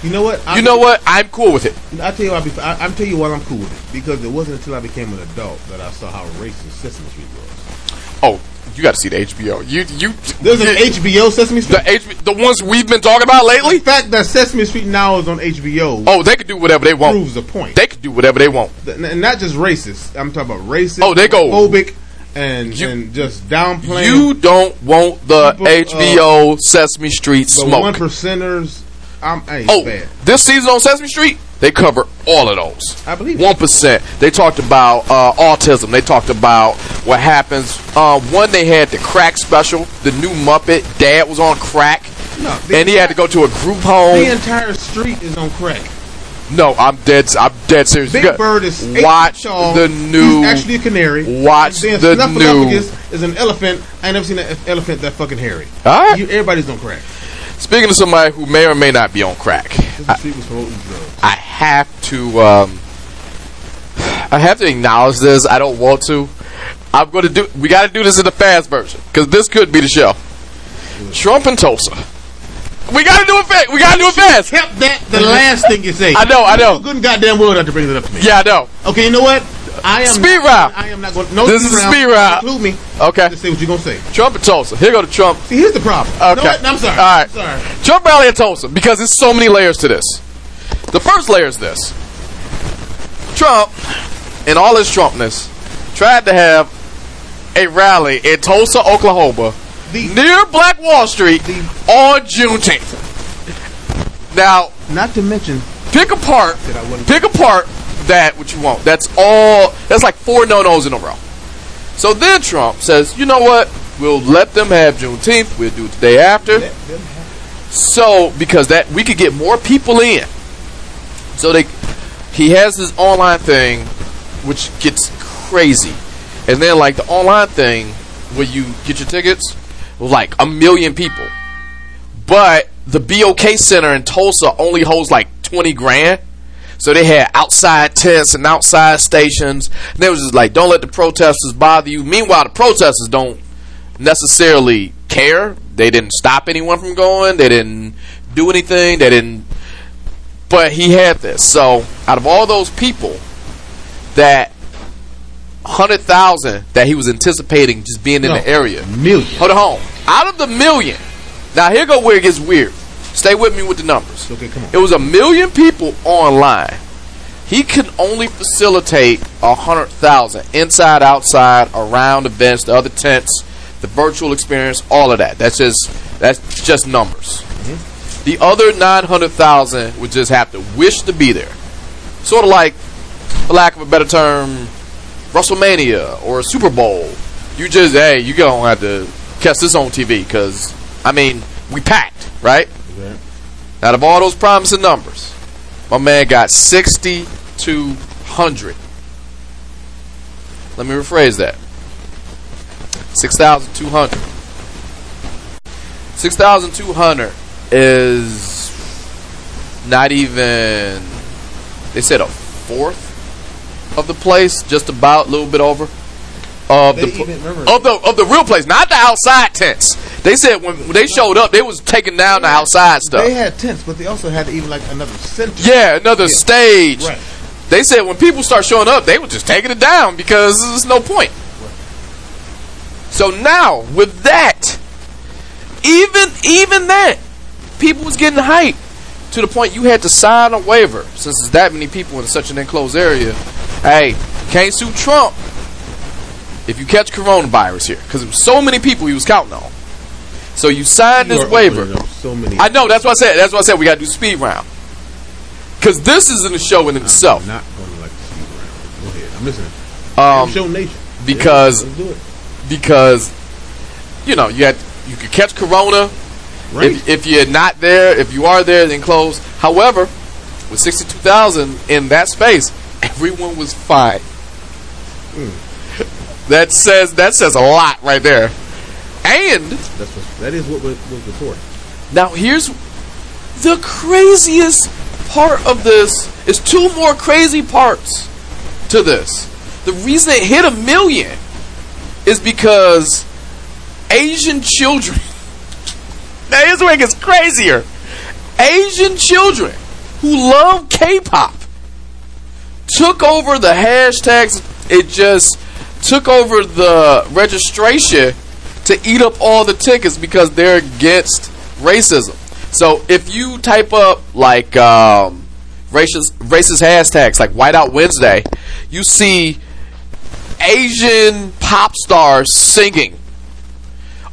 You know what? I You know what? I'm cool with it. I tell you, I'll be, I, I'm tell you why I'm cool with it because it wasn't until I became an adult that I saw how racist Sesame Street was. Oh, you got to see the HBO. You you There's an HBO Sesame Street. the. HB, the ones we've been talking about lately. The fact that Sesame Street now is on HBO Oh, they could do whatever they want. proves the point. They could do whatever they want. And not just racist. I'm talking about racist. Oh, they go- phobic and You- and just downplaying. You don't want the People, uh, HBO Sesame Street the smoke. one percenters. I'm hey, Oh, bad. this season on Sesame Street, they cover all of those. I believe. One percent. They talked about uh, autism. They talked about what happens. Uh, one, they had the crack special. The new Muppet. Dad was on crack, No, and he had to go to a group home. The entire street is on crack. no, I'm dead. I'm dead serious. Big Bird is watch tall. the new. He's actually a canary. watch the new- is an elephant. I ain't never seen an elephant that fucking hairy. All right. You, everybody's on crack. Speaking to somebody who may or may not be on crack, I, street was promoting drugs. I have to. Um, I have to acknowledge this. I don't want to. I'm going to do. We got to do this in the fast version because this could be the show. Trump and Tulsa. We got to do it fast. We got to do it fast. Kept that the last thing you say. I know, I know. Good goddamn well not to bring it up to me. Yeah, I know. Okay, you know what? I am Speed round. I am not going. No This is speed round. Include me. Okay. Just say what you're gonna say. Trump and Tulsa. Here go to Trump. See, here's the problem. Okay. You know what? No, I'm sorry. All right. I'm sorry. Trump rally in Tulsa because there's so many layers to this. The first layer is this: Trump, in all his Trumpness, tried to have a rally in Tulsa, Oklahoma, The- near Black Wall Street on Juneteenth. Now, Not to mention pick apart, that I wouldn't. pick apart that what you want. That's all. That's like four no nos in a row. So then Trump says, you know what? We'll let them have Juneteenth. We'll do it the day after. So because that we could get more people in. So they he has this online thing which gets crazy. And then like the online thing where you get your tickets like a million people. But the BOK Center in Tulsa only holds like 20 grand. So they had outside tents and outside stations. And they was just like, don't let the protesters bother you. Meanwhile, the protesters don't necessarily care. They didn't stop anyone from going. They didn't do anything. They didn't. But he had this. So out of all those people, that hundred thousand that he was anticipating just being in the area. Million. Hold on. Out of the million. Now here go where it gets weird. Stay with me with the numbers. Okay, come on. It was a million people online. He could only facilitate a hundred thousand inside, outside, around events, the other tents, the virtual experience, all of that. That's just that's just numbers. Mm-hmm. The other nine hundred thousand would just have to wish to be there. Sort of like, for lack of a better term, WrestleMania or a Super Bowl. You just hey, you gonna have to catch this on TV because I mean we packed right. Out of all those promising numbers, my man got 6,200. Let me rephrase that 6,200. 6,200 is not even, they said a fourth of the place, just about a little bit over. Of They the, pl- even- remember- of the of the real place, not the outside tents. They said when, they showed up, they was taking down the outside stuff. They had tents, but they also had even like another center. Yeah, another stage. Right. They said when people start showing up, they were just taking it down because there's no point. So now with that, even even that, people was getting hyped to the point you had to sign a waiver since there's that many people in such an enclosed area. Hey, can't sue Trump if you catch coronavirus here because so many people he was counting on. So you signed You this waiver. So many. I know. That's what I said. That's what I said. We got to do speed round because this isn't a show in itself. I'm not going to like you around. Go ahead. I'm listening. Um, Show Nation. because Let's do it. because you know you had you could catch corona Right. if, if you're not there. If you are there, then close. However, with sixty two thousand in that space, everyone was fine. That says that says a lot right there. And That's what, that is what was, was. Now here's the craziest part of this is two more crazy parts to this. The reason it hit a million is because Asian children. [laughs] Now here's where it gets crazier. Asian children who love K-pop took over the hashtags. It just took over the registration to eat up all the tickets because they're against racism. So if you type up like um, racist racist hashtags like Whiteout Wednesday, you see Asian pop stars singing.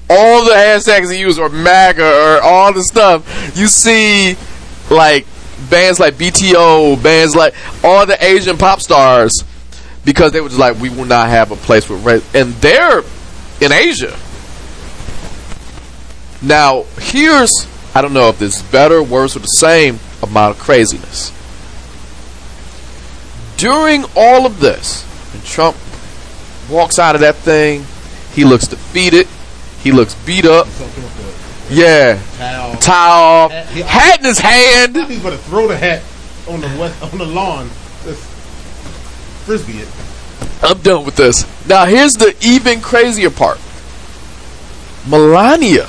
All the hashtags they use are MAGA or all the stuff. You see like bands like BTO, bands like all the Asian pop stars because they were just like we will not have a place with race and they're in Asia. Now, here's I don't know if this is better, worse, or the same amount of craziness. During all of this, and Trump walks out of that thing, he looks defeated. He looks beat up. Yeah. Towel. Towel. Hat- Hat in his hand. He's gonna throw the hat on the west, on the lawn. Frisbee it. I'm done with this. Now, here's the even crazier part Melania.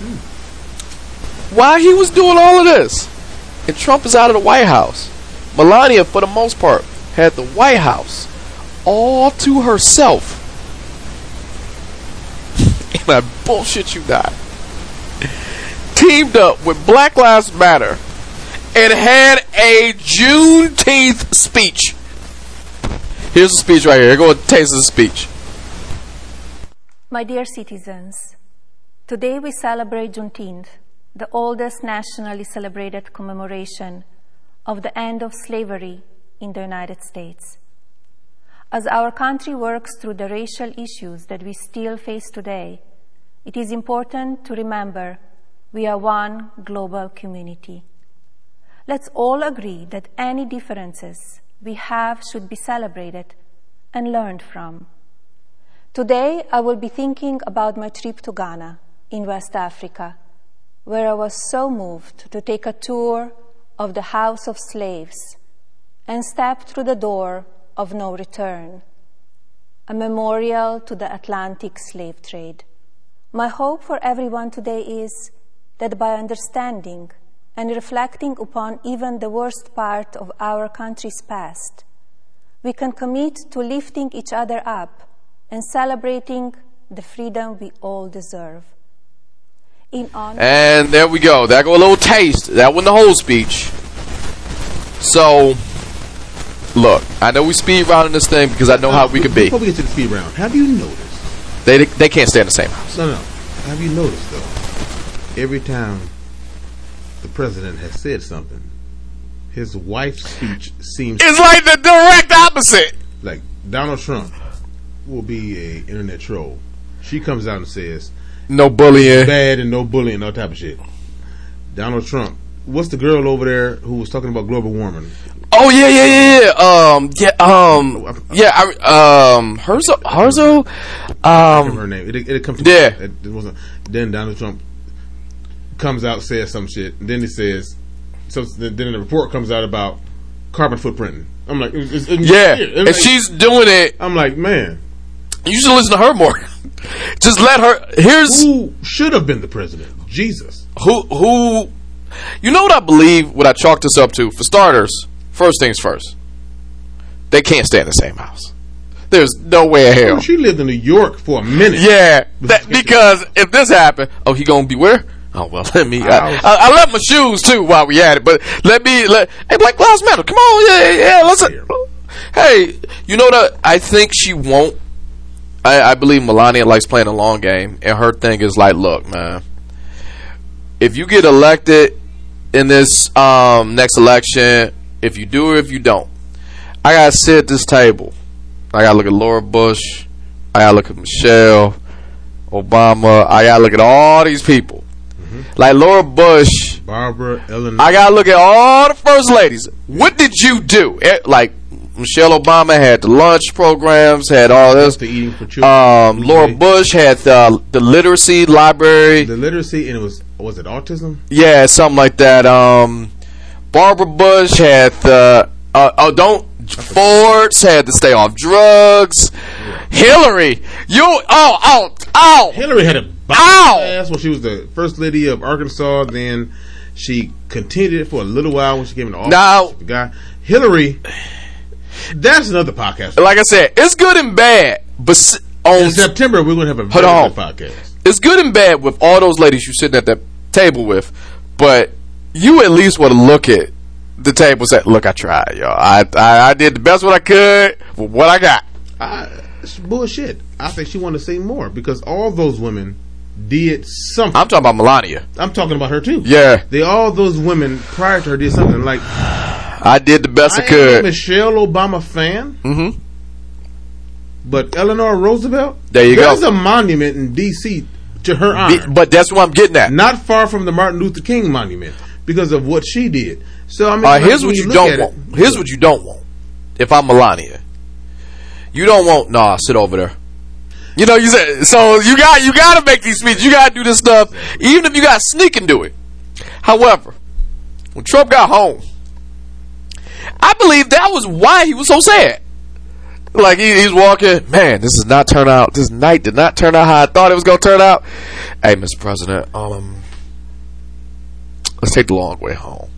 Hmm. While he was doing all of this, and Trump is out of the White House, Melania, for the most part, had the White House all to herself. [laughs] and I bullshit you not. Teamed up with Black Lives Matter and had a Juneteenth speech. Here's the speech right here. Here go taste the speech. My dear citizens, today we celebrate Juneteenth, the oldest nationally celebrated commemoration of the end of slavery in the United States. As our country works through the racial issues that we still face today, it is important to remember we are one global community. Let's all agree that any differences we have should be celebrated and learned from. Today, I will be thinking about my trip to Ghana in West Africa, where I was so moved to take a tour of the House of Slaves and step through the door of no return, a memorial to the Atlantic slave trade. My hope for everyone today is that by understanding and reflecting upon even the worst part of our country's past, we can commit to lifting each other up and celebrating the freedom we all deserve. In honor And there we go. That go a little taste. That wasn't the whole speech. So, look, I know we speed rounding this thing because I know how we can be. Before we get to the speed round, have you noticed? They they can't stay in the same house. No, no. Have you noticed though? Every time the president has said something, his wife's speech seems It's like the direct opposite. like Donald Trump will be a internet troll. She comes out and says No bullying. bad and no bullying, all type of shit. Donald Trump. What's the girl over there who was talking about global warming? Oh yeah, yeah, yeah, yeah. Um, yeah, um, yeah. I, um, Herzo, Herzo, um, her name. It, it, come to Yeah. It, it wasn't. Then Donald Trump comes out says some shit. And then he says, so then the report comes out about carbon footprinting. I'm like, it's, it's, it's- yeah. And like- she's doing it. I'm like, man, You should listen to her more. [laughs] Just let her. Here's who should have been the president? Jesus. who who you know what I believe what I chalk this up to for starters first things first they can't stay in the same house there's no way in hell She lived in New York for a minute. yeah that, because if this happened oh he gonna be where oh well [laughs] let me I, I, I left my shoes too while we had it but let me let hey Black Lives Matter come on yeah yeah, yeah let's hey you know that I, I think she won't I, I believe Melania likes playing a long game and her thing is like look man if you get elected in this um, next election, if you do or if you don't, I gotta sit at this table. I gotta look at Laura Bush. I gotta look at Michelle Obama. I gotta look at all these people. Like Laura Bush, Barbara Ellen. I gotta look at all the first ladies. What did you do? Eh, Like Michelle Obama had the lunch programs, had all this. the eating for children. Um, Laura. Bush had the, the literacy library. the literacy, and it was was it autism? Yeah, something like that. Um, Barbara Bush had the uh, oh don't Ford's had to stay off drugs. Hillary, you oh oh oh Hillary had a Ow! That's when she was the first lady of Arkansas. Then she continued it for a little while when she came into office. Now- guy Hillary. That's another podcast. Like I said, it's good and bad, but on In September, we're going to have a Hold very on. podcast. it's good and bad with all those ladies you sitting at the table with, but you at least want to look at the table say, "Look, I tried, y'all. I, I I did the best what I could with what I got." I, bullshit. I think she wanted to say more because all those women did something. I'm talking about Melania. I'm talking about her too. Yeah, They all those women prior to her did something like I did the best I, I could. Michelle Obama fan. Mm-hmm. But Eleanor Roosevelt, There you go. There's a monument in D.C. to her honor, But that's what I'm getting at. not far from the Martin Luther King monument because of what she did. So I mean, like, here's what you don't want. it- Here's what you don't want. If I'm Melania, you don't want. Nah, sit over there. You know, you said so. You got you got to make these speeches. You got to do this stuff, even if you got to sneak and do it. However, when Trump got home, I believe that was why he was so sad. Like he, he's walking, man. This is not turn out. This night did not turn out how I thought it was going to turn out. Hey, Mr. President, um, let's take the long way home.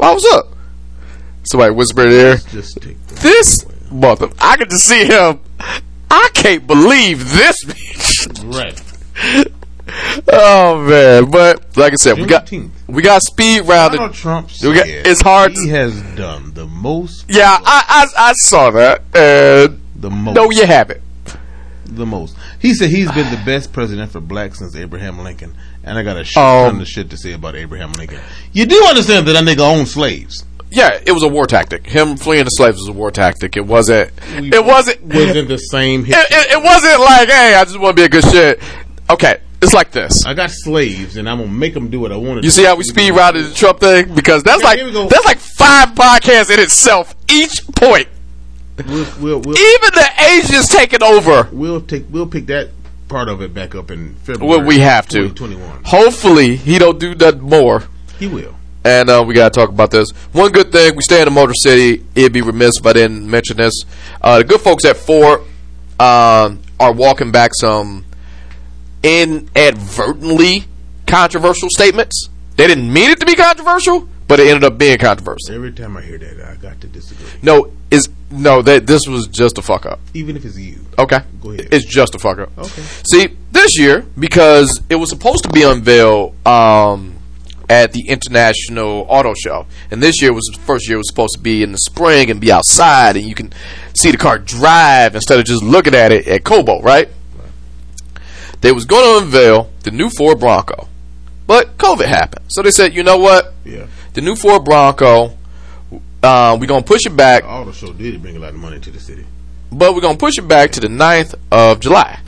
Why was up? Somebody whispered there. Just This mother, I can just see him. I can't believe this [laughs] bitch. right. Oh man, but like I said, we got Juneteenth. we got speed rounded. Donald Trump We got- it's hard He has done the most. Yeah, I, I I saw that, and The most. no, you haven't. the most. He said he's been the best president for blacks since Abraham Lincoln. And I got a shit Um, ton of shit to say about Abraham Lincoln. You do understand that that nigga owned slaves. Yeah, it was a war tactic. Him fleeing the slaves was a war tactic. It wasn't. We- It wasn't. Wasn't the same. [laughs] It, it, it wasn't like, hey, I just want to be a good shit. Okay, it's like this. I got slaves, and I'm gonna make them do what I want to. You see how we speed rounded the Trump thing? Because that's Okay, like here we go. that's like five podcasts in itself. Each point, We'll, we'll, we'll, even the Asians taking over. we'll take. We'll pick that part of it back up in February. Well, we have to. Twenty one. Hopefully, he don't do that more. He will. And uh, we got to talk about this. One good thing, we stay in the Motor City. It'd be remiss if I didn't mention this. Uh, the good folks at Ford um, are walking back some inadvertently controversial statements. They didn't mean it to be controversial, but it ended up being controversial. Every time I hear that, I got to disagree. No, is no that this was just a fuck up. Even if it's you. Okay, Go ahead. it's just a fuck up. Okay. See, this year because it was supposed to be unveiled um, at the International Auto Show, and this year was the first year it was supposed to be in the spring and be outside, and you can see the car drive instead of just looking at it at Cobo, right? They was going to unveil the new Ford Bronco, but COVID happened, so they said, you know what? Yeah. The new Ford Bronco, uh, we're gonna push it back The auto show did bring a lot of money to the city. but we're gonna push it back to the 9th of July,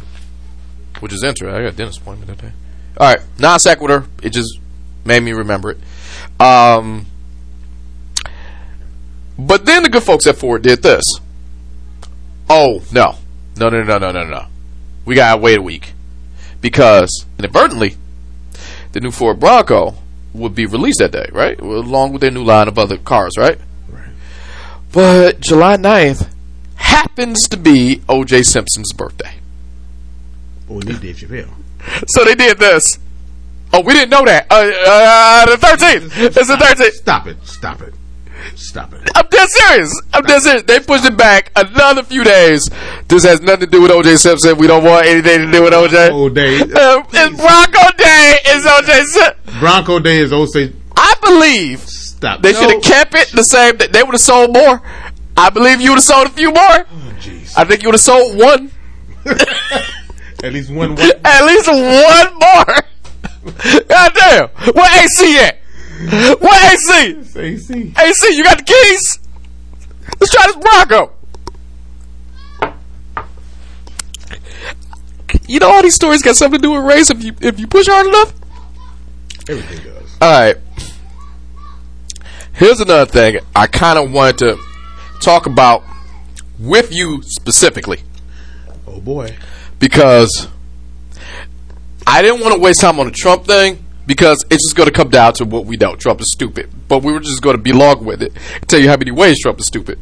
which is interesting. I got a dentist appointment that day. All right, non sequitur. It just made me remember it. Um, but then the good folks at Ford did this. Oh no, no, no, no, no, no, no. We gotta wait a week because inadvertently, the new Ford Bronco would be released that day, right? Along with their new line of other cars, right? Right. But July 9th happens to be O.J. Simpson's birthday. But we need Dave Chappelle. So they did this. Oh, we didn't know that. Uh, uh, the 13th. It's the 13th. Stop it. Stop it. Stop it. I'm dead serious. I'm dead serious. They pushed it back another few days. This has nothing to do with O.J. Simpson. We don't want anything to do with O.J. Bronco Day. Um, it's Bronco Day. It's O.J. Simpson. Bronco Day is Osage. I believe Stop. they No. should have kept it the same. They would have sold more. I believe you would have sold a few more. Oh. I think you would have sold one. [laughs] At least one. one [laughs] At least one more. [laughs] God damn. Where AC at? Where AC? AC. AC, you got the keys? Let's try this Bronco. You know all these stories got something to do with race if you if you push hard enough? Everything does. Alright. Here's another thing I kind of wanted to talk about with you specifically Oh boy. because I didn't want to waste time on the Trump thing because it's just going to come down to what we know. Trump is stupid. But we were just going to belong with it tell you how many ways Trump is stupid.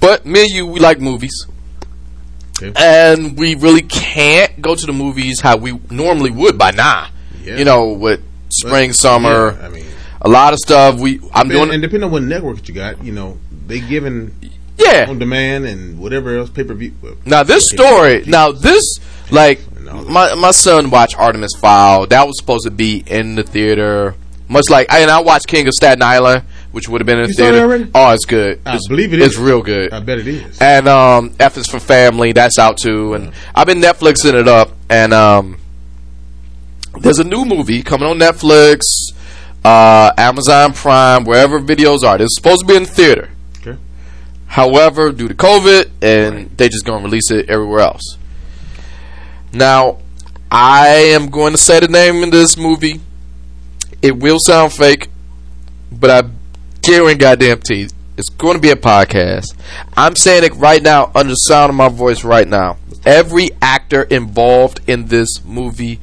But me and you, we like movies. Okay. and we really can't go to the movies how we normally would by now. Yeah. You know, with spring, summer, Yeah, I mean, a lot of stuff. We I'm and, doing and depending on what network you got, you know, they giving yeah. on demand and whatever else pay per view. Now this story, now this like. My my son watched Artemis Fowl. That was supposed to be in the theater, much like and I watched King of Staten Island, which would have been in the You theater. that? Oh, it's good. I it's, believe it It's is. real good. I bet it is. And um, F is for Family. That's out too. And I've been Netflixing it up. And um, there's a new movie coming on Netflix, uh, Amazon Prime, wherever videos are. It's supposed to be in the theater. Okay. However, due to COVID, and they just gonna release it everywhere else. Now, I am going to say the name of this movie. It will sound fake, but I guarantee goddamn teeth it's going to be a podcast. I'm saying it right now under the sound of my voice right now. Every actor involved in this movie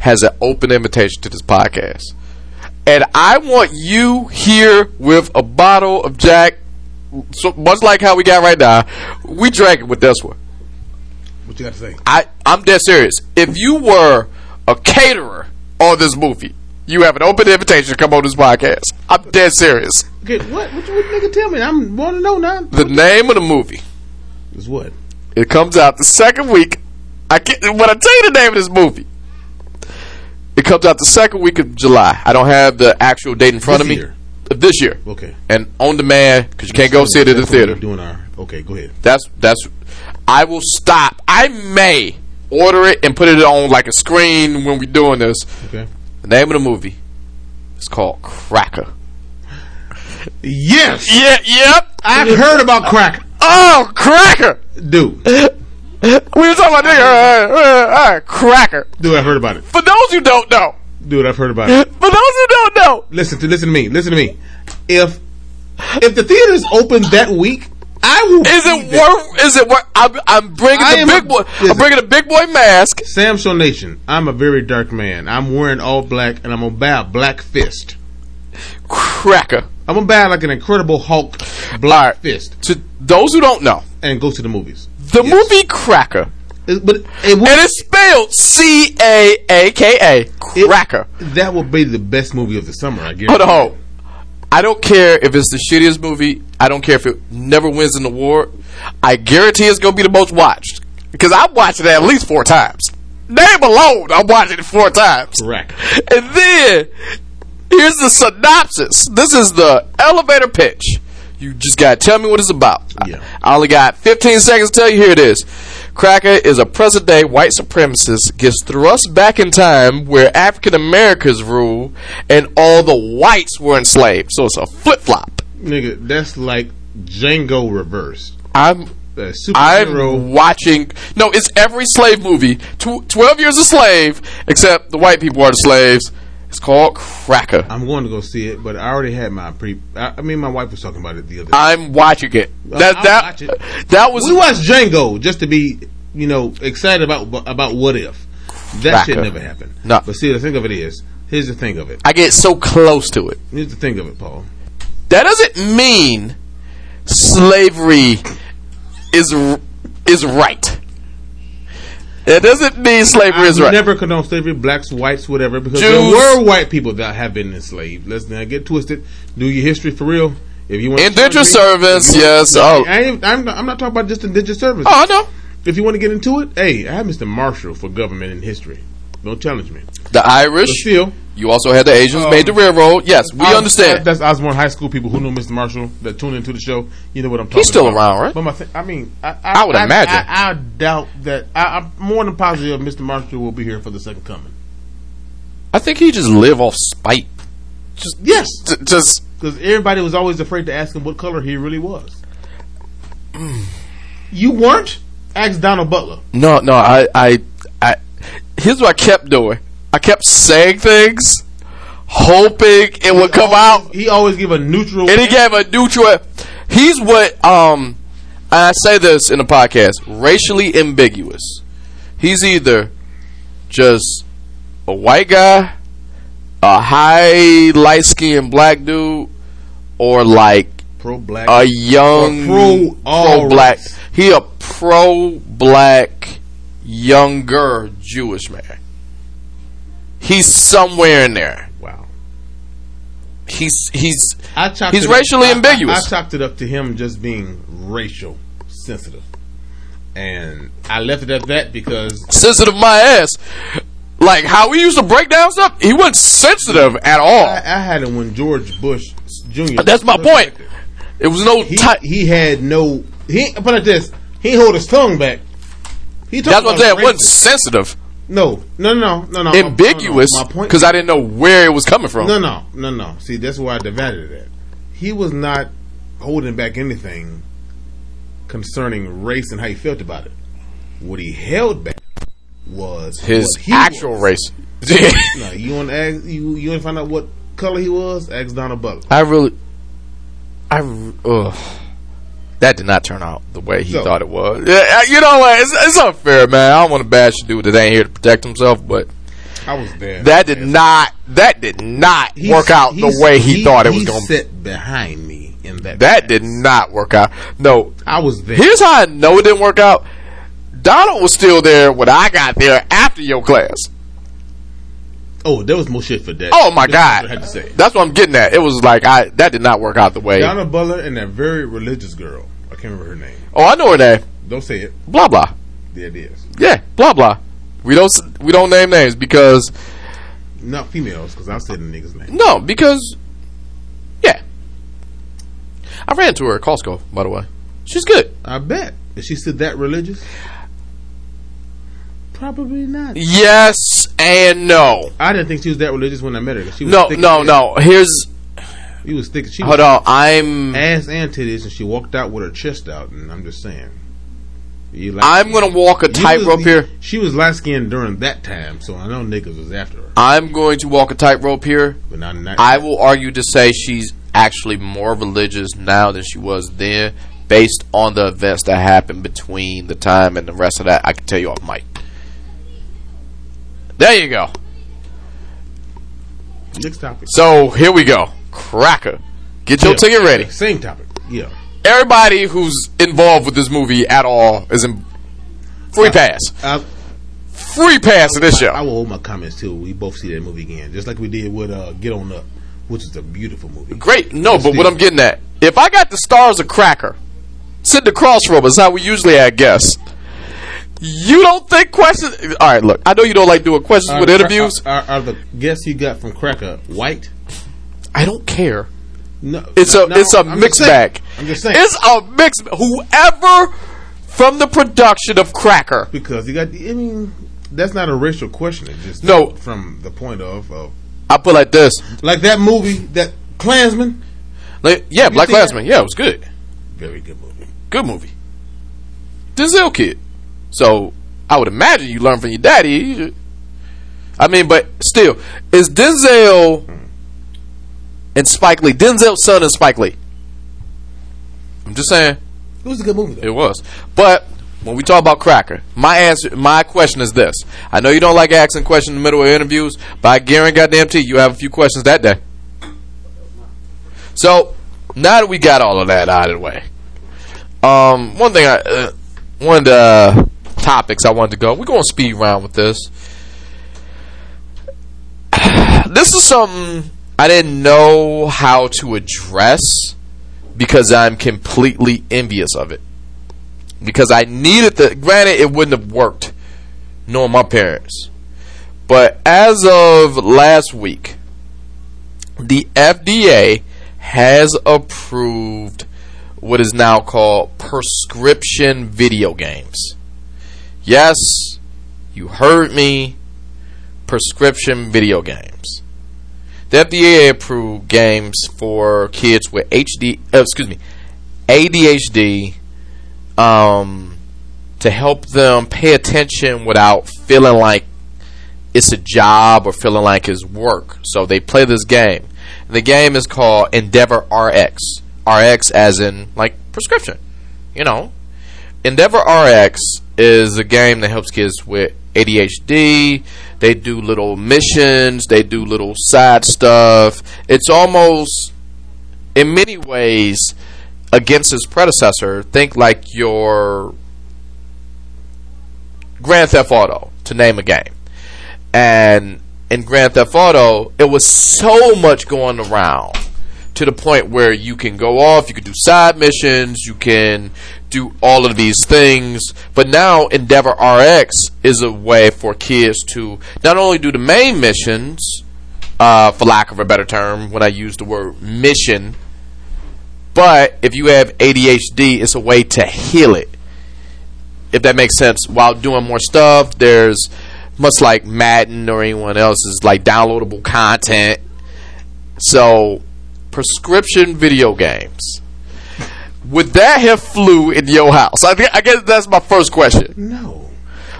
has an open invitation to this podcast. And I want you here with a bottle of Jack, so much like how we got right now. We drank it with this one. What you got to say? I I'm dead serious. If you were a caterer on this movie, you have an open invitation to come on this podcast. I'm dead serious. Okay, what? What you what nigga tell me? I'm want to know now. The name of the movie. Is what? It comes out the second week. I can't, when I tell you the name of this movie, it comes out the second week of July. I don't have the actual date in front This of me. year. This year, Okay. and on demand because you can't go see it in the That's what we're theater. Doing our okay. Go ahead. That's that's. I will stop. I may order it and put it on like a screen when we're doing this. Okay. The name of the movie is called Cracka. Yes, Yeah, yep. I've heard about Cracka. Oh, Cracka. dude. We were talking about nigga, uh, uh, uh, Cracka. Dude, I've heard about it. For those who don't know, Dude, I've heard about it. [laughs] for those who don't know, Listen to listen to me. Listen to me. If if the theater's open that week, I will. is it worth? Is it worth? I'm, I'm bringing I the big a- boy. I'm bringing a big boy mask. Sam Show Nation, I'm a very dark man. I'm wearing all black, and I'm gonna buy a black fist. Cracka. I'm gonna buy like an Incredible Hulk black Alright. fist To those who don't know, and go to the movies. the Yes. movie Cracka, It- but it and it's spelled C A A K A. it- Cracka. that will be the best movie of the summer. I guess. Hold on. I don't care if it's the shittiest movie. I don't care if it never wins an award. I guarantee it's gonna be the most watched because I'm watching it at least four times. Name alone, I'm watching it four times. Correct. And then here's the synopsis. This is the elevator pitch. You just gotta tell me what it's about. Yeah. I only got 15 seconds to tell you. Here it is. Cracka is a present day white supremacist gets thrust back in time where African Americans rule and all the whites were enslaved. So it's a flip flop. Nigga, that's like Django reversed. I'm I'm watching. No, it's every slave movie. Tw- Twelve Years a Slave, except the white people are the slaves. It's called Cracka. I'm going to go see it, but I already had my pre. I, I mean, my wife was talking about it the other day. I'm watching it. That I'll that watch it. that was we watched Django just to be, you know, excited about about what if. That shit never happened. No. But see, the thing of it is, here's the thing of it. I get so close to it. Here's the thing of it, Paul. That doesn't mean slavery is is right. It doesn't mean slavery I is right. never condone slavery, blacks, whites, whatever, because Jews. there were white people that have been enslaved. Let's not get twisted. Do your history for real. If you want Indentured servants, yes. Oh, I ain't, I'm, not, I'm not talking about just indentured service. oh, I know. If you want to get into it, hey, I have Mr. Marshall for government and history. Don't challenge me. The Irish. But still, You also had the Asians made the um, railroad. Yes, we I- understand. That's Osborn High School people who know Mr. Marshall that tune into the show. You know what I'm talking. About. He's still about. around, right? But my, th- I mean, I, I would imagine. I, I doubt that. I, I'm more than positive Mr. Marshall will be here for the second coming. I think he just live off spite. Just Yes, just because everybody was always afraid to ask him what color he really was. you weren't. Ask Donald Butler. no, no. I, I, I. Here's what I kept doing. I kept saying things, hoping it would come out. He always give a neutral. and he gave a neutral. He's what um I say this in the podcast, racially ambiguous. He's either just a white guy, a high light skinned black dude, or like pro black. a young Or pro black. race. He a pro-black, younger Jewish man. He's somewhere in there. Wow. He's he's I He's up- racially I- I- ambiguous. I, chalked it up to him just being racial sensitive, and I left it at that because sensitive my ass. Like how he used to break down stuff, he wasn't sensitive at all. I, I had it when George Bush Jr. Uh, that's my point. It was no He he had no he put it this he hold his tongue back. He That's what I'm saying. It wasn't sensitive, No, no, no, no, no. ambiguous, my point because I didn't know where it was coming from. No, no, no, no. See, that's why I divided it at. He was not holding back anything concerning race and how he felt about it. What he held back was His actual was. race. No, [laughs] you want to ask you you want to find out what color he was? Ask Donald Butler. I really, I ugh. That did not turn out the way he So- thought it was. Yeah, you know what? It's, it's unfair, man. I don't want to bash a dude that ain't here to protect himself, but I was there. that did not, that did not He- work out the way he, thought it was going to. Sit behind me in that. That did not work out. No, I was there. here's how I know it didn't work out. Donald was still there when I got there after your class. oh, there was more shit for that. Oh my That's god, what I had to say. that's what I'm getting at. It was like I that did not work out the way. Donald Butler and that very religious girl. I can't remember her name. Oh, I know her name. Don't say it. Blah blah. There it is. Yeah, blah blah. We don't we don't name names because Not females, because I'll say the nigga's name. no because yeah. I ran into her at Costco by the way. She's good. I bet. Is she still that religious? Probably not. Yes and no. I didn't think she was that religious when I met her. She was No no no. Here's She was thick. She hold on. I'm ass and titties, and she walked out with her chest out. And I'm just saying. You like- I'm gonna walk a tightrope here. She was light skinned during that time, so I know niggas was after her. I'm going to walk a tightrope here. But not, not I will argue to say she's actually more religious now than she was then, based on the events that happened between the time and the rest of that. I can tell you off mic. There you go. Next topic. So here we go. Cracka. Get your Yeah. ticket ready. Same topic. Yeah. Everybody who's involved with this movie at all is in free pass. I, Free pass to this I, I will hold my comments too. We both see that movie again, just like we did with uh, Get On Up, which is a beautiful movie. Great. No, but what I'm getting at, if I got the stars of Cracka sitting across from us, how we usually have guests, you don't think questions? All right, look, I know you don't like doing questions Are with interviews. Are, are, are the guests you got from Cracka white? I don't care. No, It's no, a no, it's a I'm mixed bag. I'm just saying It's a mixed. Whoever from the production of Cracka, because you got. I mean, that's not a racial question. It's just No. from the point of, of I put like this. like that movie, that Klansman. Like, yeah, Black? Klansman. Yeah, it was good. Very good movie. Good movie. Denzel kid. So I would imagine you learn from your daddy. I mean, but still, is Denzel mm. And Spike Lee Denzel's son and Spike Lee? I'm just saying It was a good movie. Though. it was. But when we talk about Cracka, my answer, my question is this: I know you don't like asking questions in the middle of interviews, but I guarantee goddamn to you, have a few questions that day. So now that we got all of that out of the way, um, one thing I, uh, one of the topics I wanted to go, we're going to speed round with this. [sighs] This is something I didn't know how to address because I'm completely envious of it. Because I needed the, granted, it wouldn't have worked knowing my parents. But as of last week, the FDA has approved what is now called prescription video games. Yes, you heard me. Prescription video games. The FDA approved games for kids with HD, uh, excuse me, ADHD, um, to help them pay attention without feeling like it's a job or feeling like it's work. So they play this game. The game is called Endeavor RX. RX as in like prescription. You know. Endeavor RX is a game that helps kids with ADHD. They do little missions, they do little side stuff. It's almost in many ways against his predecessor. Think like your Grand Theft Auto, to name a game. And in Grand Theft Auto, it was so much going around to the point where you can go off, you can do side missions, you can do all of these things. But now Endeavor RX is a way for kids to not only do the main missions, uh, for lack of a better term, when I use the word mission, but if you have ADHD, it's a way to heal it. If that makes sense, while doing more stuff, there's much like Madden or anyone else's like downloadable content. So, prescription video games. Would that have flew in your house? I, I guess that's my first question. No,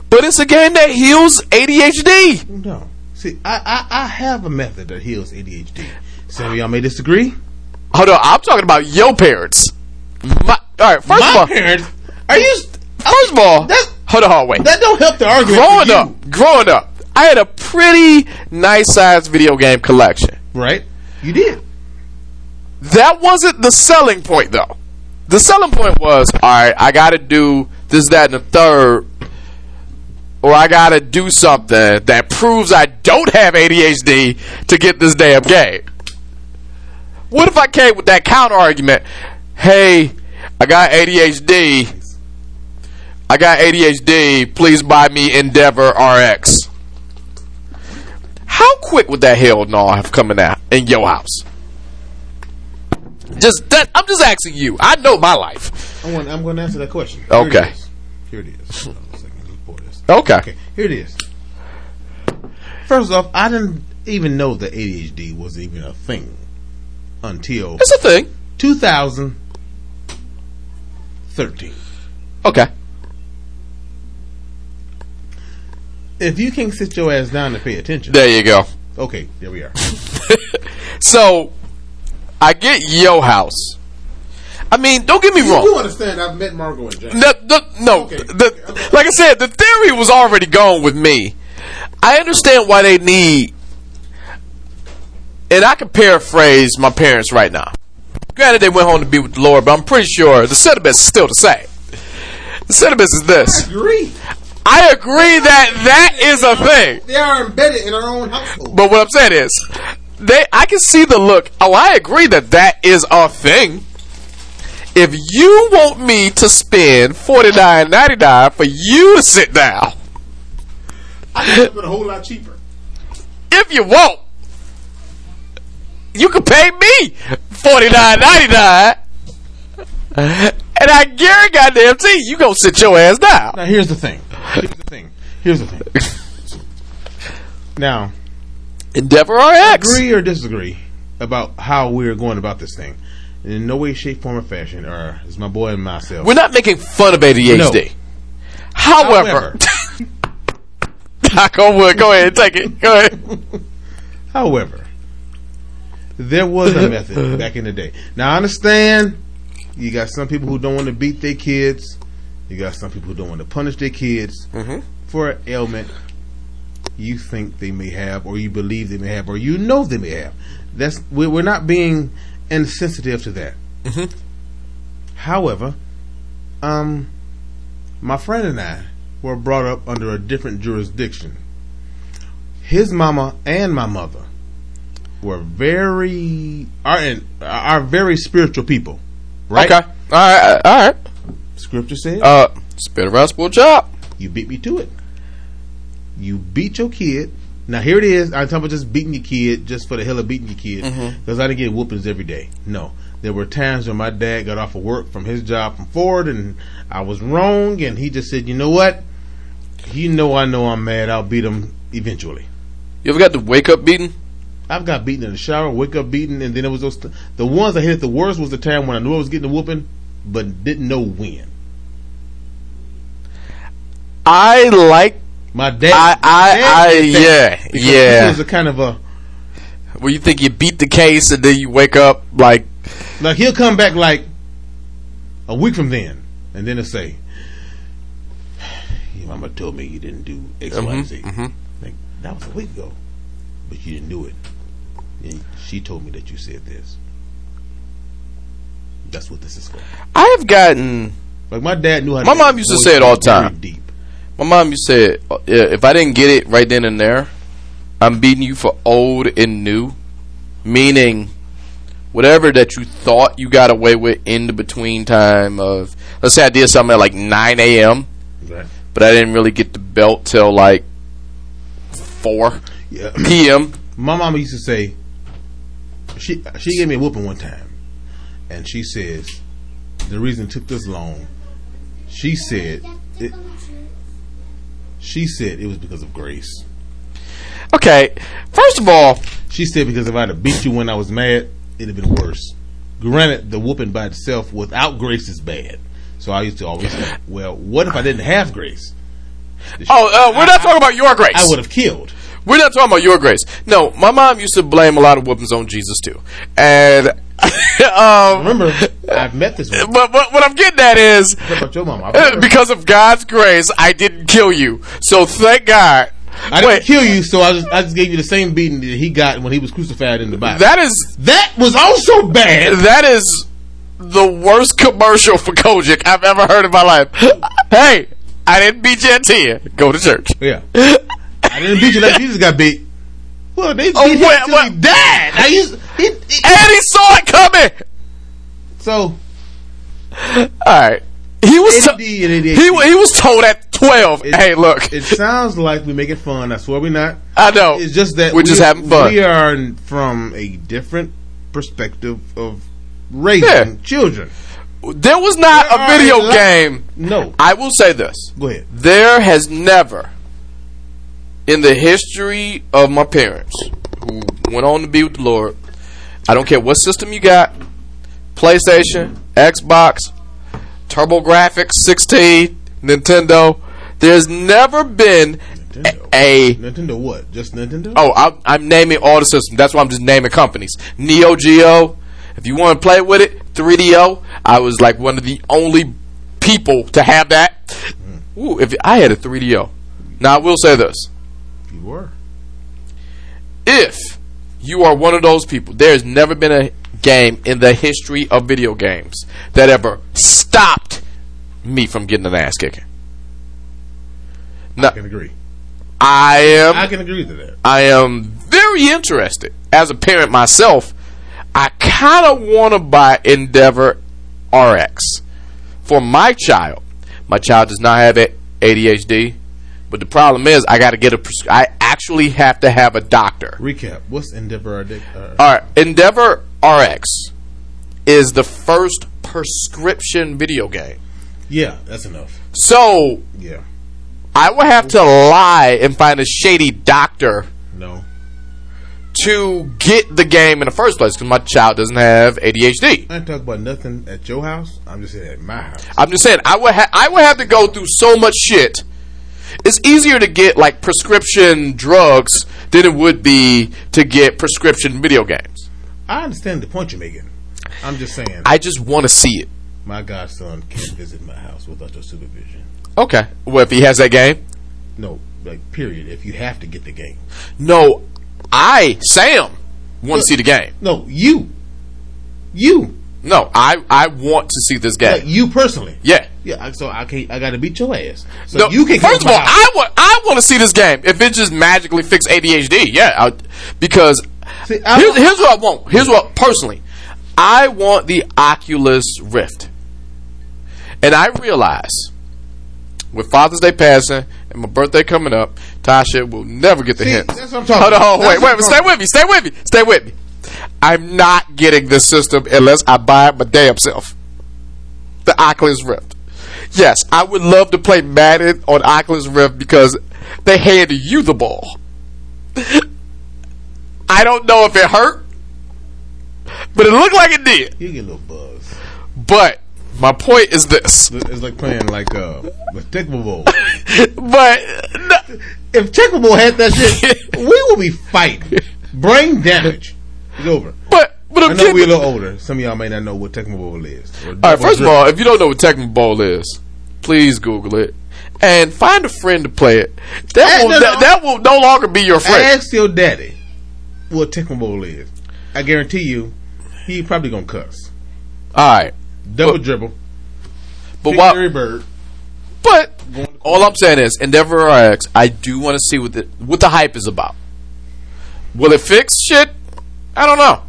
But it's a game that heals ADHD. no. See, I, I, I have a method that heals ADHD. Some of y'all may disagree. Hold on, I'm talking about your parents. My, all right, first of My all, parents, are you? first of all, That's- hold on, wait. That don't help the argument. growing up, growing up, I had a pretty nice sized video game collection. right? You did. That wasn't the selling point, though. The selling point was, all right, I got to do this, that, and the third, or I got to do something that proves I don't have ADHD to get this damn game. What if I came with that counter argument? Hey, I got ADHD. I got ADHD. Please buy me Endeavor RX. How quick would that hell no have coming out in your house? Just that I'm just asking you. I know my life. I want, I'm going to answer that question. Okay. It is. Here it is. Hold on a second. Let me pull this. Okay. Okay, here it is. First off, I didn't even know that ADHD was even a thing until It's a thing. 2013. Okay. If you can't sit your ass down and pay attention, There you go. okay, there we are. [laughs] So I get Yo house. I mean, don't get me wrong. You wrong. do understand? I've met Margot and Jack. No, no, no. Okay. The, like I said, the theory was already gone with me. I understand why they need, and I can paraphrase my parents right now. Granted, they went home to be with the Lord, but I'm pretty sure the sentiment is still the same. The sentiment is this: Agree. I agree that that is a thing. They are embedded in our own household. But what I'm saying is, they I can see the look. Oh, I agree that that is a thing. If you want me to spend forty nine ninety nine for you to sit down, I think it's a whole lot cheaper. if you want, you can pay me forty nine ninety nine, and I guarantee goddamn you, you gonna sit your ass down. Now here's the thing. Here's the thing. Here's the thing. [laughs] Now, Endeavor RX. agree or disagree about how we're going about this thing. In no way, shape, form, or fashion, or is my boy and myself. We're not making fun of ADHD. However, go [laughs] wood. Go ahead, take it. Go ahead. However, there was a method back in the day. Now I understand you got some people who don't want to beat their kids. You got some people who don't want to punish their kids mm-hmm. for an ailment you think they may have, or you believe they may have, or you know they may have. That's we- we're not being insensitive to that. However, um, my friend and I were brought up under a different jurisdiction. His mama and my mother were very are are very spiritual people, right? Okay. All right. All right. Scripture said, Uh, spin around, spool job. "You beat me to it. You beat your kid." Now here it is. I'm talking about just beating your kid just for the hell of beating your kid mm-hmm. because I didn't get whoopings every day. No, there were times when my dad got off of work from his job from Ford and I was wrong, and he just said, "You know what? You know I know I'm mad. I'll beat him eventually." You ever got the wake up beating? I've got beaten in the shower, wake up beaten, and then it was those the ones I hit the worst was the time when I knew I was getting a whooping, but didn't know when. I like My dad, I- I- dad I- yeah, yeah. He was a kind of a Well, you think you beat the case and then you wake up like like he'll come back like a week from then, and then he'll say, "Your mama told me you didn't do X, Y, and Z." Mm-hmm. Like that was a week ago, but you didn't do it. And she told me that you said this. That's what this is for. I have gotten Like my dad knew how. My mom used to say it all the time. Deep. My mom used to say, if I didn't get it right then and there, I'm beating you for old and new. Meaning, whatever that you thought you got away with in the between time of, let's say I did something at like 9 a.m., Right. but I didn't really get the belt till like 4 Yeah. [clears throat] p.m. My mama used to say, she she gave me a whooping one time, and she says the reason it took this long. She said it. She said it was because of grace. Okay, first of all, She said because if I'd have beat you when I was mad, it'd have been worse. Granted, the whooping by itself without grace is bad. So I used to always say, well, what if I didn't have grace? oh, uh, we're not talking about your grace. I would have killed. We're not talking about your grace. No, my mom used to blame a lot of whoopings on Jesus too, and [laughs] um, Remember, I've met this one. but, but what I'm getting at is about your mama? because of God's grace, I didn't kill you. So thank God. I didn't Wait, kill you, so I just I just gave you the same beating that he got when he was crucified in the Bible. that is that was also bad. that is the worst commercial for Kojic I've ever heard in my life. hey, I didn't beat you at ten. Go to church. Yeah, [laughs] I didn't beat you like Jesus got beat. Well, they beat Oh, him what? he died. I used he, he- And he saw it coming. so All right. He was ADD to- and ADHD. he he was told at twelve. It- hey, look, it sounds like we're making fun. I swear we're not. I know. It's just that we're just having fun. We are from a different perspective of raising Yeah. children. There was not There a video game. No, I will say this. go ahead. There has never, in the history of my parents, who went on to be with the Lord, I don't care what system you got PlayStation, Xbox, TurboGrafx 16, Nintendo. There's never been Nintendo. a. Nintendo what? Just Nintendo? Oh, I'm, I'm naming all the systems. That's why I'm just naming companies. Neo Geo. If you want to play with it, 3DO. I was like one of the only people to have that. Mm. Ooh, if I had a 3DO. Now I will say this: you were. if you are one of those people, there has never been a game in the history of video games that ever stopped me from getting an ass kicking. I can agree. I am I can agree to that. I am very interested as a parent myself. I kind of want to buy Endeavor RX for my child. My child does not have ADHD, but the problem is I got to get a. Pres- I actually have to have a doctor. Recap. What's Endeavor? Uh, All right, Endeavor RX is the first prescription video game. yeah, that's enough. So Yeah. I will have to lie and find a shady doctor No. to get the game in the first place because my child doesn't have ADHD. I ain't talking about nothing at your house. I'm just saying at my house. I'm just saying I would ha- I would have to go through so much shit. It's easier to get like prescription drugs than it would be to get prescription video games. I understand the point you're making. I'm just saying I just want to see it. my godson can't visit my house without your supervision. Okay. Well, if he has that game, No, like period. If you have to get the game. no, I Sam want to see the game. No, you. You. No, I I want to see this Like game. you personally. Yeah. Yeah, so I can't. I got to beat your ass. So No, you can. first of all, house. I want I want to see this game. If it just magically fix ADHD, yeah, I, because See, I- here's, here's what I want. Here's what personally, I want the Oculus Rift, and I realize with Father's Day passing and my birthday coming up, Tasha will never get the See, hint. that's what I'm talking Hold on, about. wait, That's wait, stay with me, stay with me, stay with me. I'm not getting this system unless I buy it my damn self. The Oculus Rift. Yes, I would love to play Madden on Oculus Rift because they hand you the ball. [laughs] I don't know if it hurt, but it looked like it did. You get a little buzz. But my point is this. It's like playing like uh with Tecmo Bowl. [laughs] But no, if Tecmo Bowl had that shit, [laughs] we will be fighting. Brain damage. It's over. But I'm I know we're a little older. Some of y'all may not know what Tecmo Bowl is. Or All right, first of all, if you don't know what Tecmo Bowl is, please Google it and find a friend to play it. That will no, that, that will no longer be your friend. ask your daddy what Tecmo Bowl is. I guarantee you, he probably gonna cuss. All right, Double But- dribble. but? Larry Bird. But All I'm saying is, Endeavor RX. I do want to see what the what the hype is about. Will it fix shit? I don't know.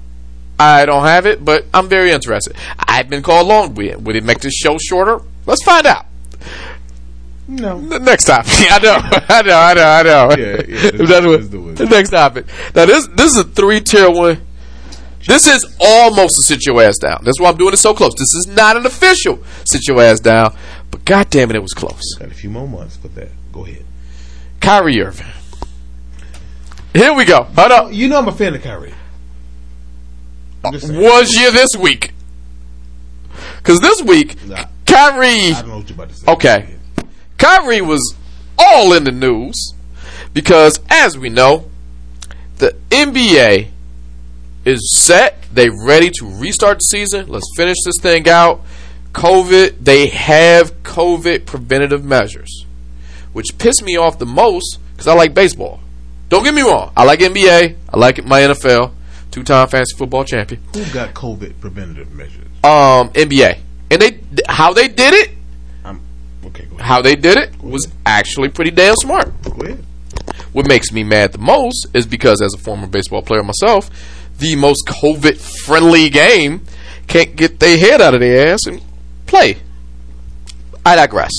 I don't have it, but I'm very interested. I've been called long. Would would it make this show shorter? Let's find out. No. The next topic. [laughs] I know. [laughs] I know. I know. I know. Yeah, yeah, That's what- let's do it. The next topic. Now this this is a three tier one. This is almost a sit your ass down. That's why I'm doing it so close. This is not an official sit your ass down, but god damn it, it was close. Got a few more months for that. Go ahead. Kyrie Irving. Here we go. Hold up. You know I'm a fan of Kyrie. I'm just saying. Was you this week? Because this week, Nah. Kyrie. I don't know what you're about to say. Okay. Kyrie was all in the news because, as we know, the NBA is set. They ready to restart the season. Let's finish this thing out. COVID, they have COVID preventative measures, which piss me off the most because I like baseball. Don't get me wrong. I like NBA. I like my NFL. Two-time fantasy football champion. Who got COVID preventative measures? Um, NBA, and they how they did it I'm okay. How they did it was actually pretty damn smart. Go ahead. What makes me mad the most is because, as a former baseball player myself, the most COVID friendly game can't get their head out of their ass and play. I digress.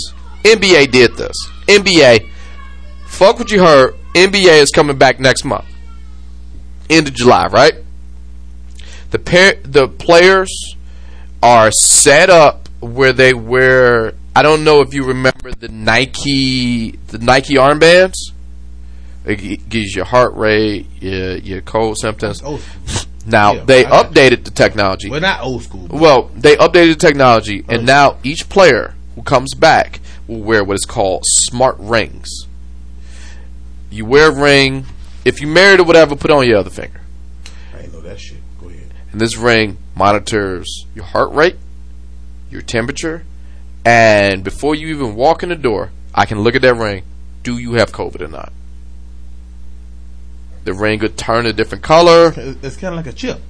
NBA did this. NBA, fuck what you heard. NBA is coming back next month, end of July, right? The par- the players are set up where they wear. I don't know if you remember the Nike the Nike armbands. It gives you heart rate, your your cold symptoms. Now Yeah, they I updated the technology. Well, not old school. Well, they updated the technology, and oh. now each player who comes back will wear what is called smart rings. You wear a ring. If you married or whatever, put on your other finger. I ain't know that shit. Go ahead. And this ring monitors your heart rate, your temperature, and before you even walk in the door, I can look at that ring. Do you have COVID or not? The ring could turn a different color. It's, kind of like a chip.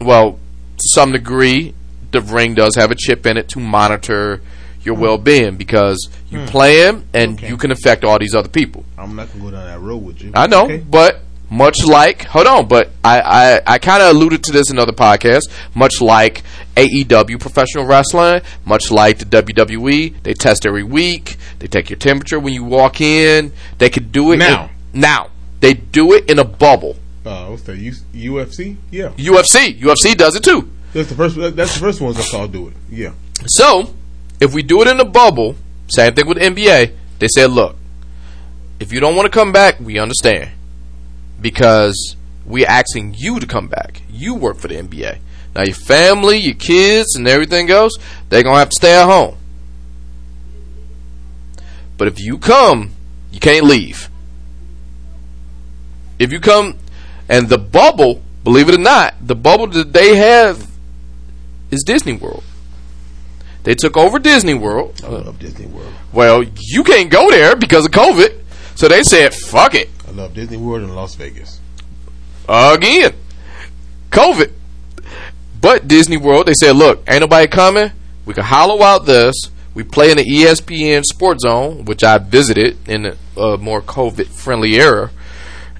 Well, to some degree, the ring does have a chip in it to monitor your hmm. well-being because you hmm. play him and Okay. you can affect all these other people. I'm not gonna go down that road with you. I know, Okay. but much like hold on, but I I, I kind of alluded to this in other podcasts. Much like AEW professional wrestling, much like the WWE, they test every week. They take your temperature when you walk in. They could do it Now. In, now they do it in a bubble. Uh, what's that? U- UFC? Yeah. UFC, UFC does it too. That's the first. That's the first ones I saw do it. Yeah. So, if we do it in a bubble, same thing with NBA, they said, look, if you don't want to come back, we understand. Because we're asking you to come back. You work for the NBA. Now, your family, your kids, and everything else, they're going to have to stay at home. But if you come, you can't leave. If you come, and the bubble, believe it or not, the bubble that they have is Disney World. They took over Disney World. I love Disney World. Well, you can't go there because of COVID. So they said, fuck it. Love Disney World in Las Vegas. Again. COVID. But Disney World, they said, look, ain't nobody coming. We can hollow out this. We play in the ESPN Sports Zone, which I visited in a more COVID friendly era.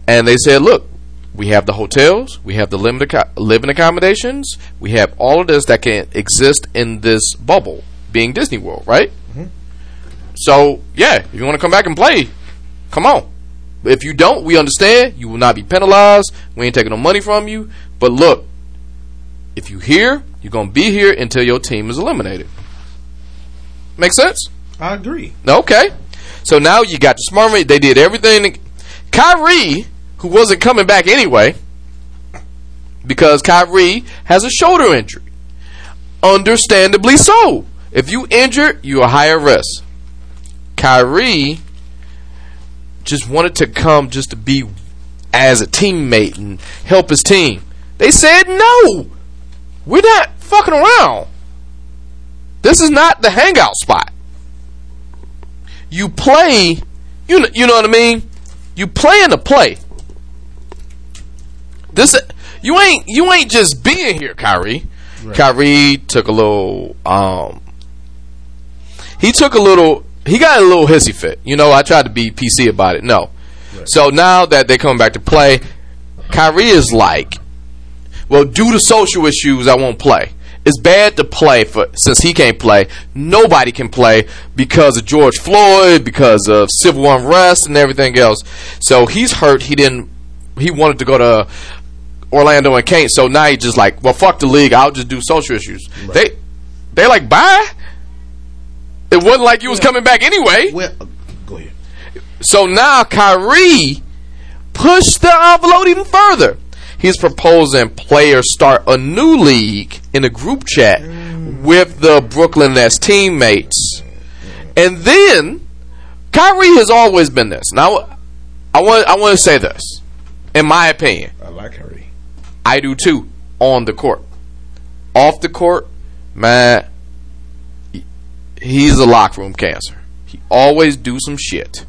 And they said, look, we have the hotels, we have the limited living accommodations, we have all of this that can exist in this bubble, being Disney World, right? Mm-hmm. So, yeah, if you want to come back and play, come on. If you don't, we understand. You will not be penalized. We ain't taking no money from you. But look, if you here, you're gonna be here until your team is eliminated. Make sense? I agree. Okay. So now you got the smart money. They did everything. Kyrie, who wasn't coming back anyway, because Kyrie has a shoulder injury. Understandably so. If you injured, you're a higher risk. Kyrie just wanted to come just to be as a teammate and help his team. They said no. We're not fucking around. This is not the hangout spot. You play, you know, you know what I mean. You playing to play. This you ain't you ain't just being here, Kyrie. Kyrie took a little um he took a little he got a little hissy fit. You know, I tried to be PC about it. No. So now that they're coming back to play, Kyrie is like, well, due to social issues, I won't play. It's bad to play for since he can't play. Nobody can play because of George Floyd, because of civil unrest and everything else. So he's hurt. He didn't. He wanted to go to Orlando and can't. So now he's just like, well, fuck the league. I'll just do social issues. They, they like bye. It wasn't like you was coming back anyway. Well, uh, go ahead. So now Kyrie pushed the envelope even further. He's proposing players start a new league in a group chat with the Brooklyn Nets teammates. And then Kyrie has always been this. Now I want I want to say this. In my opinion, I like Harry. I do too on the court. Off the court, man, he- he's a locker room cancer. He always do some shit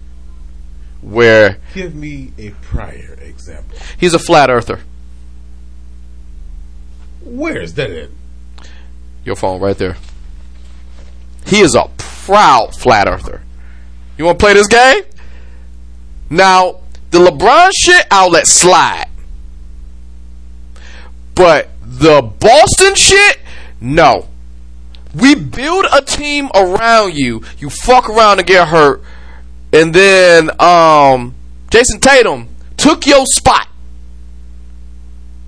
where Give me a prior example. he's a flat earther. Where is that at? Your phone right there. He is a proud flat earther. You want to play this game? Now, the LeBron shit, I'll let slide. But the Boston shit, no. We build a team around you. You fuck around and get hurt. And then um Jayson Tatum took your spot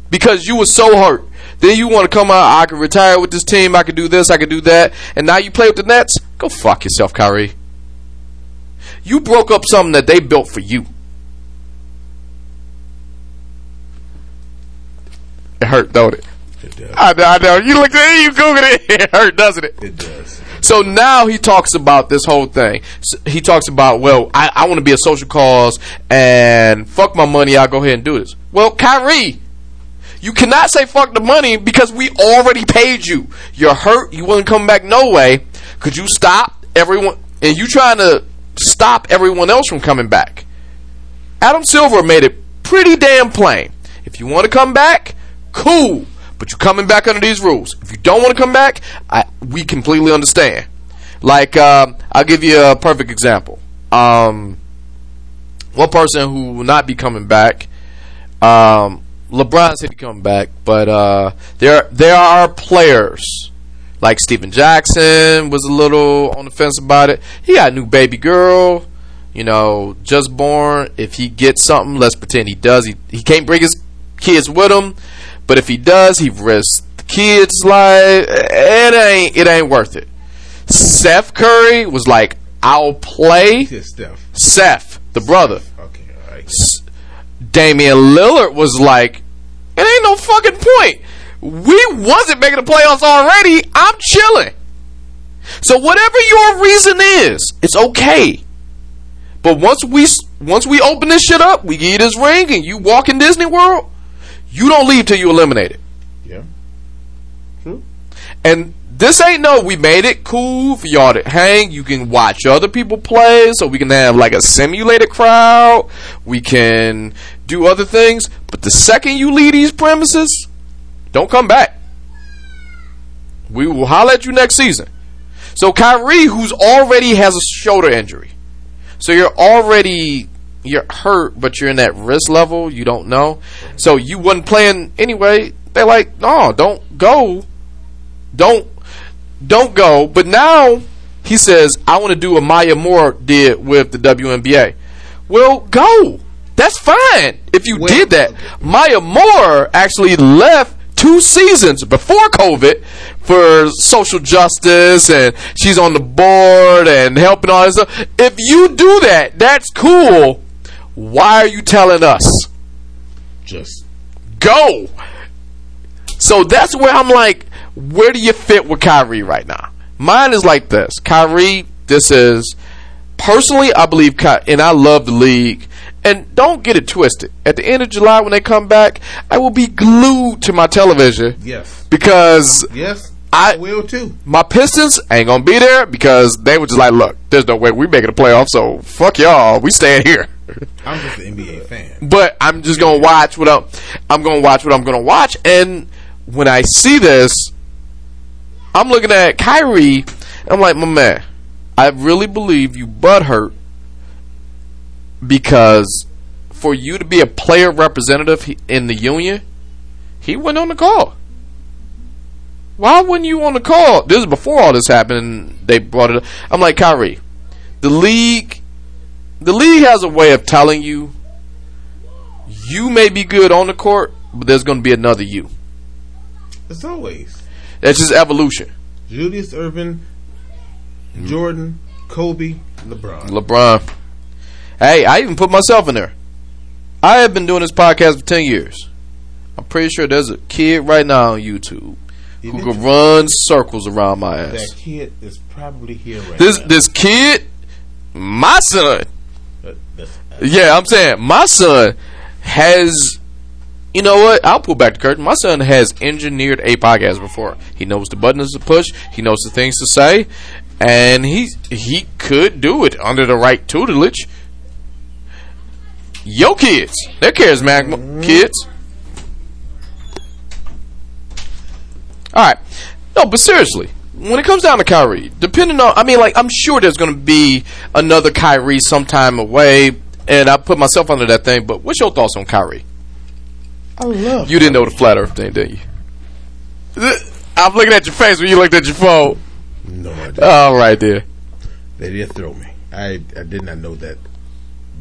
because you were so hurt. Then you want to come out, I can retire with this team, I can do this, I can do that, and now you play with the Nets? Go fuck yourself, Kyrie. You broke up something that they built for you. It hurt, don't it? Does. I know, I know. You look at it, you Googled it. [laughs] It hurt, doesn't it? It does. So now he talks about this whole thing. S- He talks about, well, I, I want to be a social cause and fuck my money. I'll go ahead and do this. Well, Kyrie, you cannot say fuck the money because we already paid you. You're hurt. You wouldn't come back no way. Could you stop everyone? And you trying to stop everyone else from coming back. Adam Silver made it pretty damn plain. If you want to come back, cool. But you're coming back under these rules. If you don't want to come back, I, we completely understand. Like, um, I'll give you a perfect example. Um, one person who will not be coming back, um, LeBron said he's coming back, but uh, there there are players like Steven Jackson was a little on the fence about it. He got a new baby girl, you know, just born. If he gets something, let's pretend he does. He he can't bring his kids with him, but if he does, he risks the kids' life. It ain't it ain't worth it. Seth Curry was like, "I'll play." Steph. Seth, the brother. Okay, all right. S- Damian Lillard was like, it ain't no fucking point. We wasn't making the playoffs already. I'm chilling. So whatever your reason is, it's okay. But once we once we open this shit up, we you this ring, and you walk in Disney World, you don't leave till you eliminate it. Yeah. True. And this ain't no, we made it cool for y'all to hang. You can watch other people play, so we can have like a simulated crowd. We can do other things. But the second you leave these premises, don't come back. We will holler at you next season. So Kyrie, who's already has a shoulder injury, so you're already you're hurt, but you're in that risk level. You don't know, so you wasn't playing anyway. They're like, no, don't go don't don't go. But now he says, I want to do what Maya Moore did with the WNBA. Well, go. That's fine if you Well, did that. Maya Moore actually left two seasons before COVID for social justice and she's on the board and helping all this stuff. If you do that, that's cool. Why are you telling us? Just Go. So that's where I'm like, where do you fit with Kyrie right now? Mine is like this. Kyrie, this is personally, I believe, and I love the league. And don't get it twisted. At the end of July, when they come back, I will be glued to my television yes. because Yes. I- I will too. my Pistons ain't gonna be there because they were just like, look, there's no way we're making the playoffs, so fuck y'all, we staying here. [laughs] I'm just an NBA fan. but I'm just gonna watch what I'm. I'm gonna watch what I'm gonna watch, and when I see this, I'm looking at Kyrie. I'm like, my man, I really believe you butthurt because for you to be a player representative in the union, he went on the call. Why wouldn't you on the call? This is before all this happened. They brought it up. I'm like Kyrie. The league, the league has a way of telling you you may be good on the court, but there's going to be another you. As always, That's just evolution. Julius Erving, Jordan, Kobe, LeBron. LeBron. Hey, I even put myself in there. I have been doing this podcast for 10 years. I'm pretty sure there's a kid right now on YouTube who can run circles around my ass. That kid is probably here right This now. this kid, my son, yeah, I'm saying my son has. You know what? I'll pull back the curtain. My son has engineered a podcast before. He knows the buttons to push. He knows the things to say, and he he could do it under the right tutelage. Yo, kids, they're charismatic kids. All right, no, but seriously, when it comes down to Kyrie, depending on, I mean, like, I'm sure there's going to be another Kyrie sometime away, and I put myself under that thing. But what's your thoughts on Kyrie? I love. You didn't know the flat Earth thing, did you? I'm looking at your face when you looked at your phone. No, I didn't. All right, there. They did throw me. I I did not know that.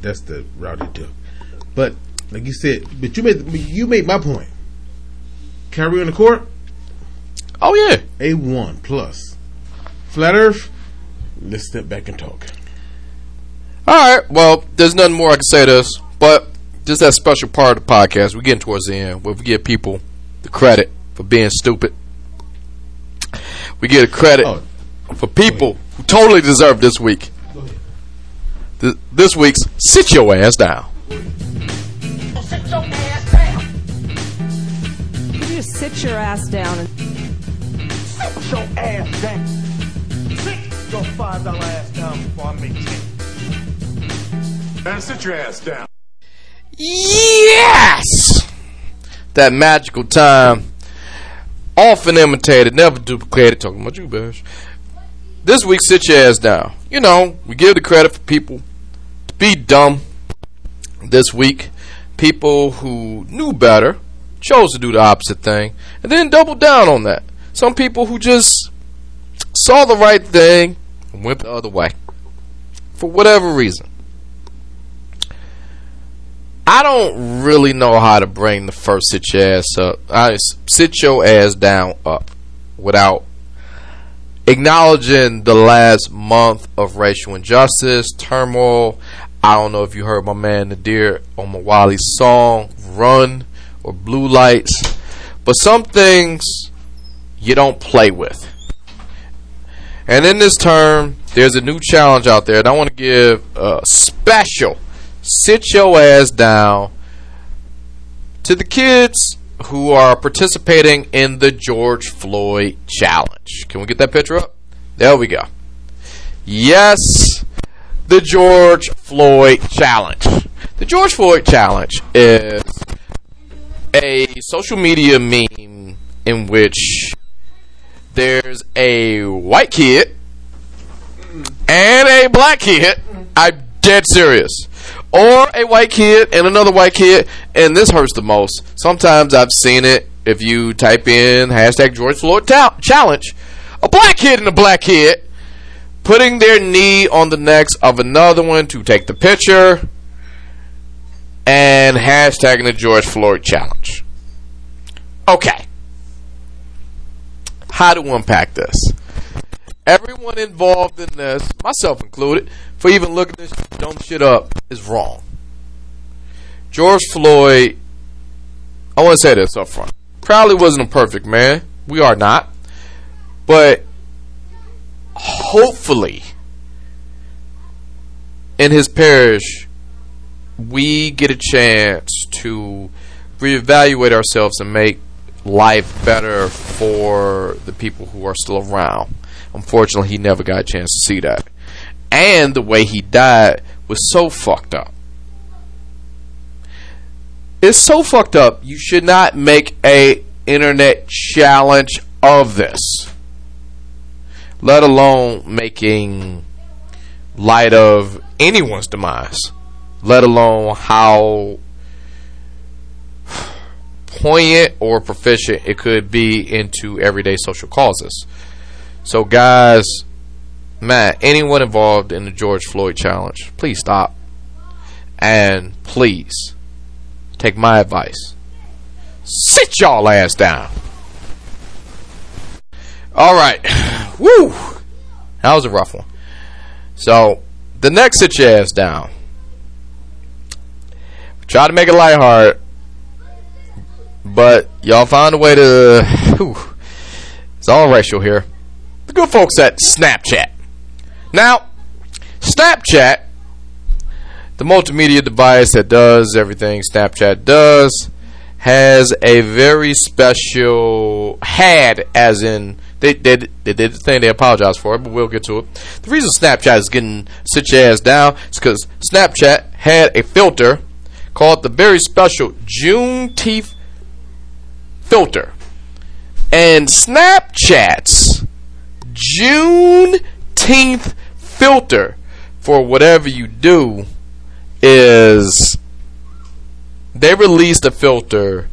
That's the route he took. But like you said, but you made you made my point. Kyrie on the court, Oh yeah. a one plus. Flat Earth. Let's step back and talk. All right. Well, there's nothing more I can say to this, but just that special part of the podcast. We're getting towards the end where we give people the credit for being stupid. We get a credit Oh. for people who totally deserve this week. Th- This week's sit your ass down. You just sit your ass down and your ass down. Sit your five dollar ass down before I make ten. Man, sit your ass down. Yes! That magical time. Often imitated, never duplicated. Talking about you, Bash. This week, sit your ass down. You know, we give the credit for people to be dumb this week. People who knew better chose to do the opposite thing and then doubled down on that. Some people who just saw the right thing and went the other way for whatever reason. I don't really know how to bring the first sit your ass up. I sit your ass down up without acknowledging the last month of racial injustice, turmoil. I don't know if you heard my man Nadir Omowale's song "Run" or "Blue Lights," but some things you don't play with. And in this term, there's a new challenge out there, and I want to give a special sit your ass down to the kids who are participating in the George Floyd challenge. Can we get that picture up? There we go. Yes, the George Floyd challenge. The George Floyd challenge is a social media meme in which there's a white kid and a black kid. I'm dead serious. Or a white kid and another white kid, and this hurts the most. Sometimes I've seen it if you type in hashtag George Floyd challenge. A black kid and a black kid putting their knee on the necks of another one to take the picture and hashtagging the George Floyd challenge. Okay. How to unpack this? Everyone involved in this, myself included, for even looking this dumb shit up, is wrong. George Floyd, I want to say this up front, probably wasn't a perfect man. We are not. But hopefully, in his parish, we get a chance to reevaluate ourselves and make life better for the people who are still around. Unfortunately, he never got a chance to see that. And the way he died was so fucked up. It's so fucked up. You should not make a internet challenge of this. Let alone making light of anyone's demise, let alone how poignant or proficient it could be into everyday social causes. So, guys, Matt, anyone involved in the George Floyd challenge, please stop. And please take my advice. Sit y'all ass down. All right. [sighs] Woo. That was a rough one. So, the next sit your ass down. Try to make it lighthearted, but y'all find a way to. [sighs] Whew, it's all racial here. Good folks at Snapchat. Now, Snapchat, the multimedia device that does everything Snapchat does, has a very special had as in they, they, they did the thing they apologized for it, but we'll get to it. The reason Snapchat is getting such ass down is because Snapchat had a filter called the very special Juneteenth filter. And Snapchat's Juneteenth filter for whatever you do is they released a filter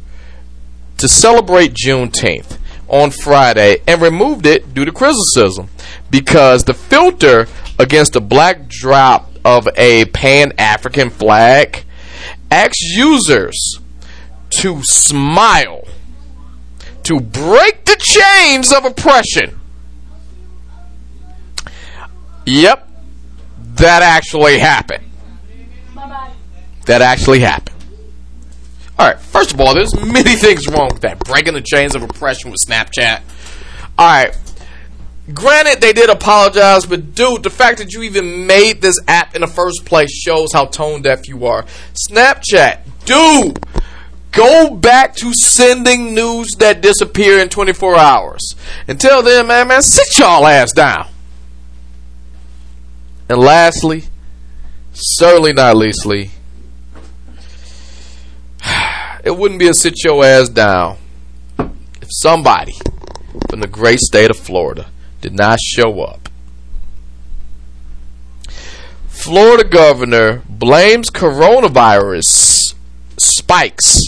to celebrate Juneteenth on Friday and removed it due to criticism because the filter against the black drop of a pan African flag asks users to smile to break the chains of oppression. Yep, that actually happened. That actually happened. All right, first of all, there's many things wrong with that. Breaking the chains of oppression with Snapchat. All right. Granted, they did apologize, but dude, the fact that you even made this app in the first place shows how tone deaf you are. Snapchat, dude, go back to sending news that disappear in 24 hours. Until then, man, man, sit y'all ass down. And lastly, certainly not leastly, [sighs] it wouldn't be a sit your ass down if somebody from the great state of Florida did not show up. Florida governor blames coronavirus spikes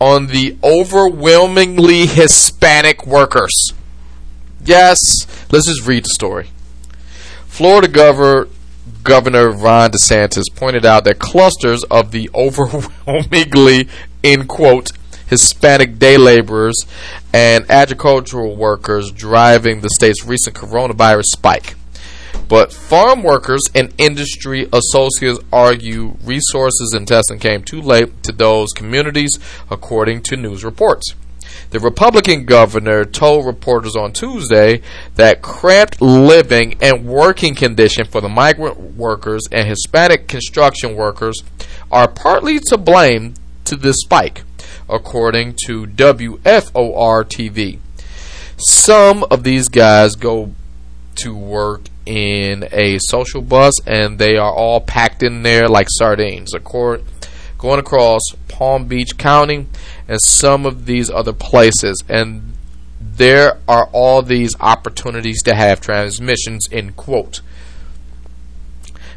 on the overwhelmingly Hispanic workers. Yes, let's just read the story. Florida governor Governor Ron DeSantis pointed out that clusters of the [laughs] overwhelmingly, in quote, Hispanic day laborers and agricultural workers driving the state's recent coronavirus spike. But farm workers and industry associates argue resources and testing came too late to those communities, according to news reports. The Republican governor told reporters on Tuesday that cramped living and working conditions for the migrant workers and Hispanic construction workers are partly to blame to this spike, according to WFOR TV. Some of these guys go to work in a social bus and they are all packed in there like sardines. According, going across Palm Beach County and some of these other places. And there are all these opportunities to have transmissions, end quote.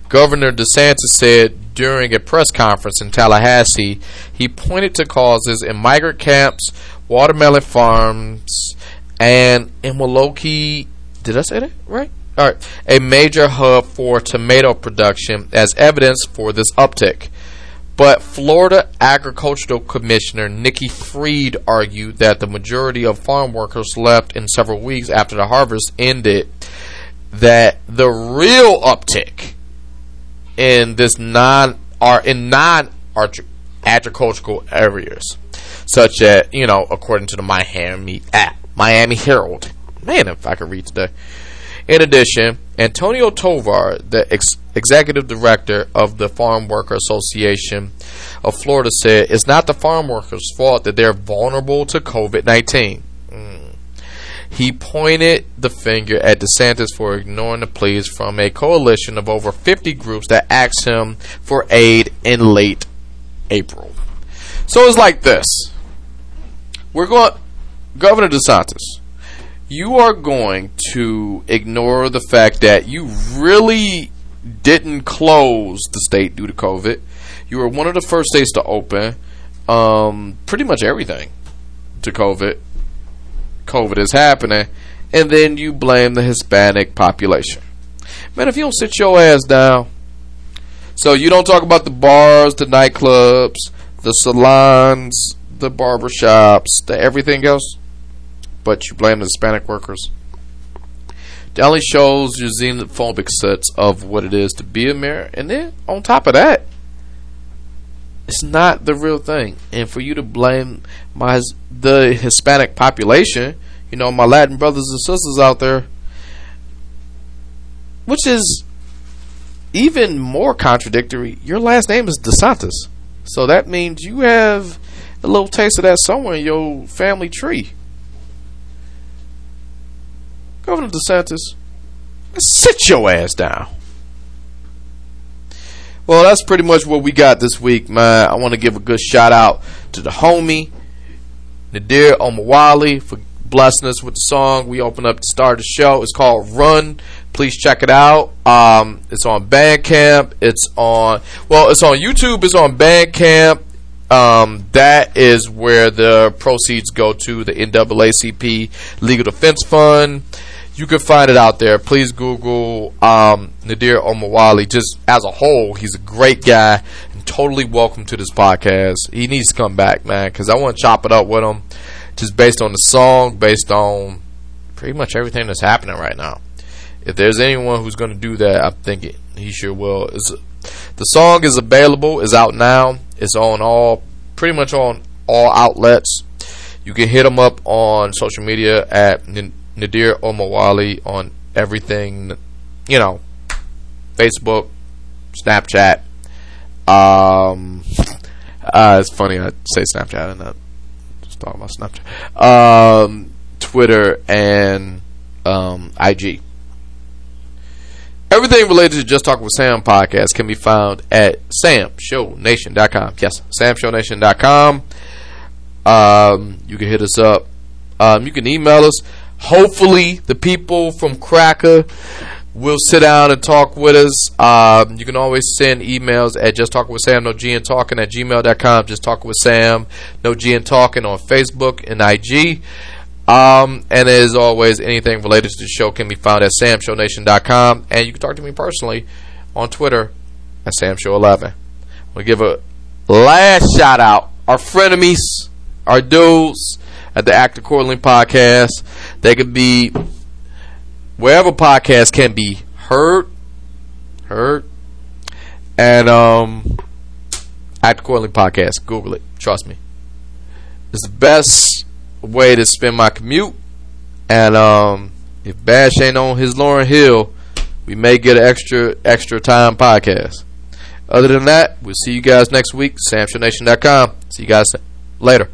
Governor DeSantis said during a press conference in Tallahassee, he pointed to causes in migrant camps, watermelon farms, and in Immokalee. Did I say that right? All right, a major hub for tomato production as evidence for this uptick. But Florida Agricultural Commissioner Nikki Fried argued that the majority of farm workers left in several weeks after the harvest ended. That the real uptick in this non are in non agricultural areas, such as you know, according to the Miami app, Miami Herald. Man, if I could read today. In addition, Antonio Tovar, the ex- executive director of the Farm Worker Association of Florida, said it's not the farm workers' fault that they're vulnerable to COVID 19. Mm. He pointed the finger at DeSantis for ignoring the pleas from a coalition of over 50 groups that asked him for aid in late April. So it's like this. We're going, Governor DeSantis, you are going to ignore the fact that you really didn't close the state due to COVID. You were one of the first states to open. Um, pretty much everything to COVID. COVID is happening, and then you blame the Hispanic population. Man, if you don't sit your ass down, so you don't talk about the bars, the nightclubs, the salons, the barbershops, the everything else, but you blame the Hispanic workers. Only shows your xenophobic sense of what it is to be a mayor, and then on top of that, it's not the real thing. And for you to blame my the Hispanic population, you know, my Latin brothers and sisters out there, which is even more contradictory. Your last name is DeSantis, so that means you have a little taste of that somewhere in your family tree. Governor DeSantis, sit your ass down. Well, that's pretty much what we got this week, man. I want to give a good shout out to the homie, Nadir Omowale, for blessing us with the song. We opened up to start the show. It's called Run. Please check it out. Um, it's on Bandcamp. It's on, well, it's on YouTube. It's on Bandcamp. Um, that is where the proceeds go to the NAACP Legal Defense Fund you can find it out there. Please Google um, Nadir Omowale. Just as a whole, he's a great guy and totally welcome to this podcast. He needs to come back, man, because I want to chop it up with him, just based on the song, based on pretty much everything that's happening right now. If there's anyone who's going to do that, I'm thinking he sure will. It's, the song is available, is out now. It's on all, pretty much on all outlets. You can hit him up on social media at Nadir Omowale on everything, you know, Facebook, Snapchat. Um, uh, it's funny I say Snapchat and not just talking about Snapchat. Um, Twitter and um, IG. Everything related to Just Talk with Sam podcast can be found at samshownation.com. Yes, samshownation.com. Um, you can hit us up. Um, you can email us Hopefully, the people from Cracka will sit down and talk with us. Um, you can always send emails at just talking with Sam, no G and talking at gmail.com. Just talking with Sam, no G and talking on Facebook and IG. Um, and as always, anything related to the show can be found at samshownation.com. And you can talk to me personally on Twitter at samshow11. We'll give a last shout out. Our frenemies, our dudes at the Actor Quarterly podcast. They could be wherever podcasts can be heard, heard, and um, Actor Quarterly podcast. Google it. Trust me. It's the best way to spend my commute. And um, if Bash ain't on his Lauryn Hill, we may get an extra extra time podcast. Other than that, we'll see you guys next week. SamShowNation.com. See you guys later.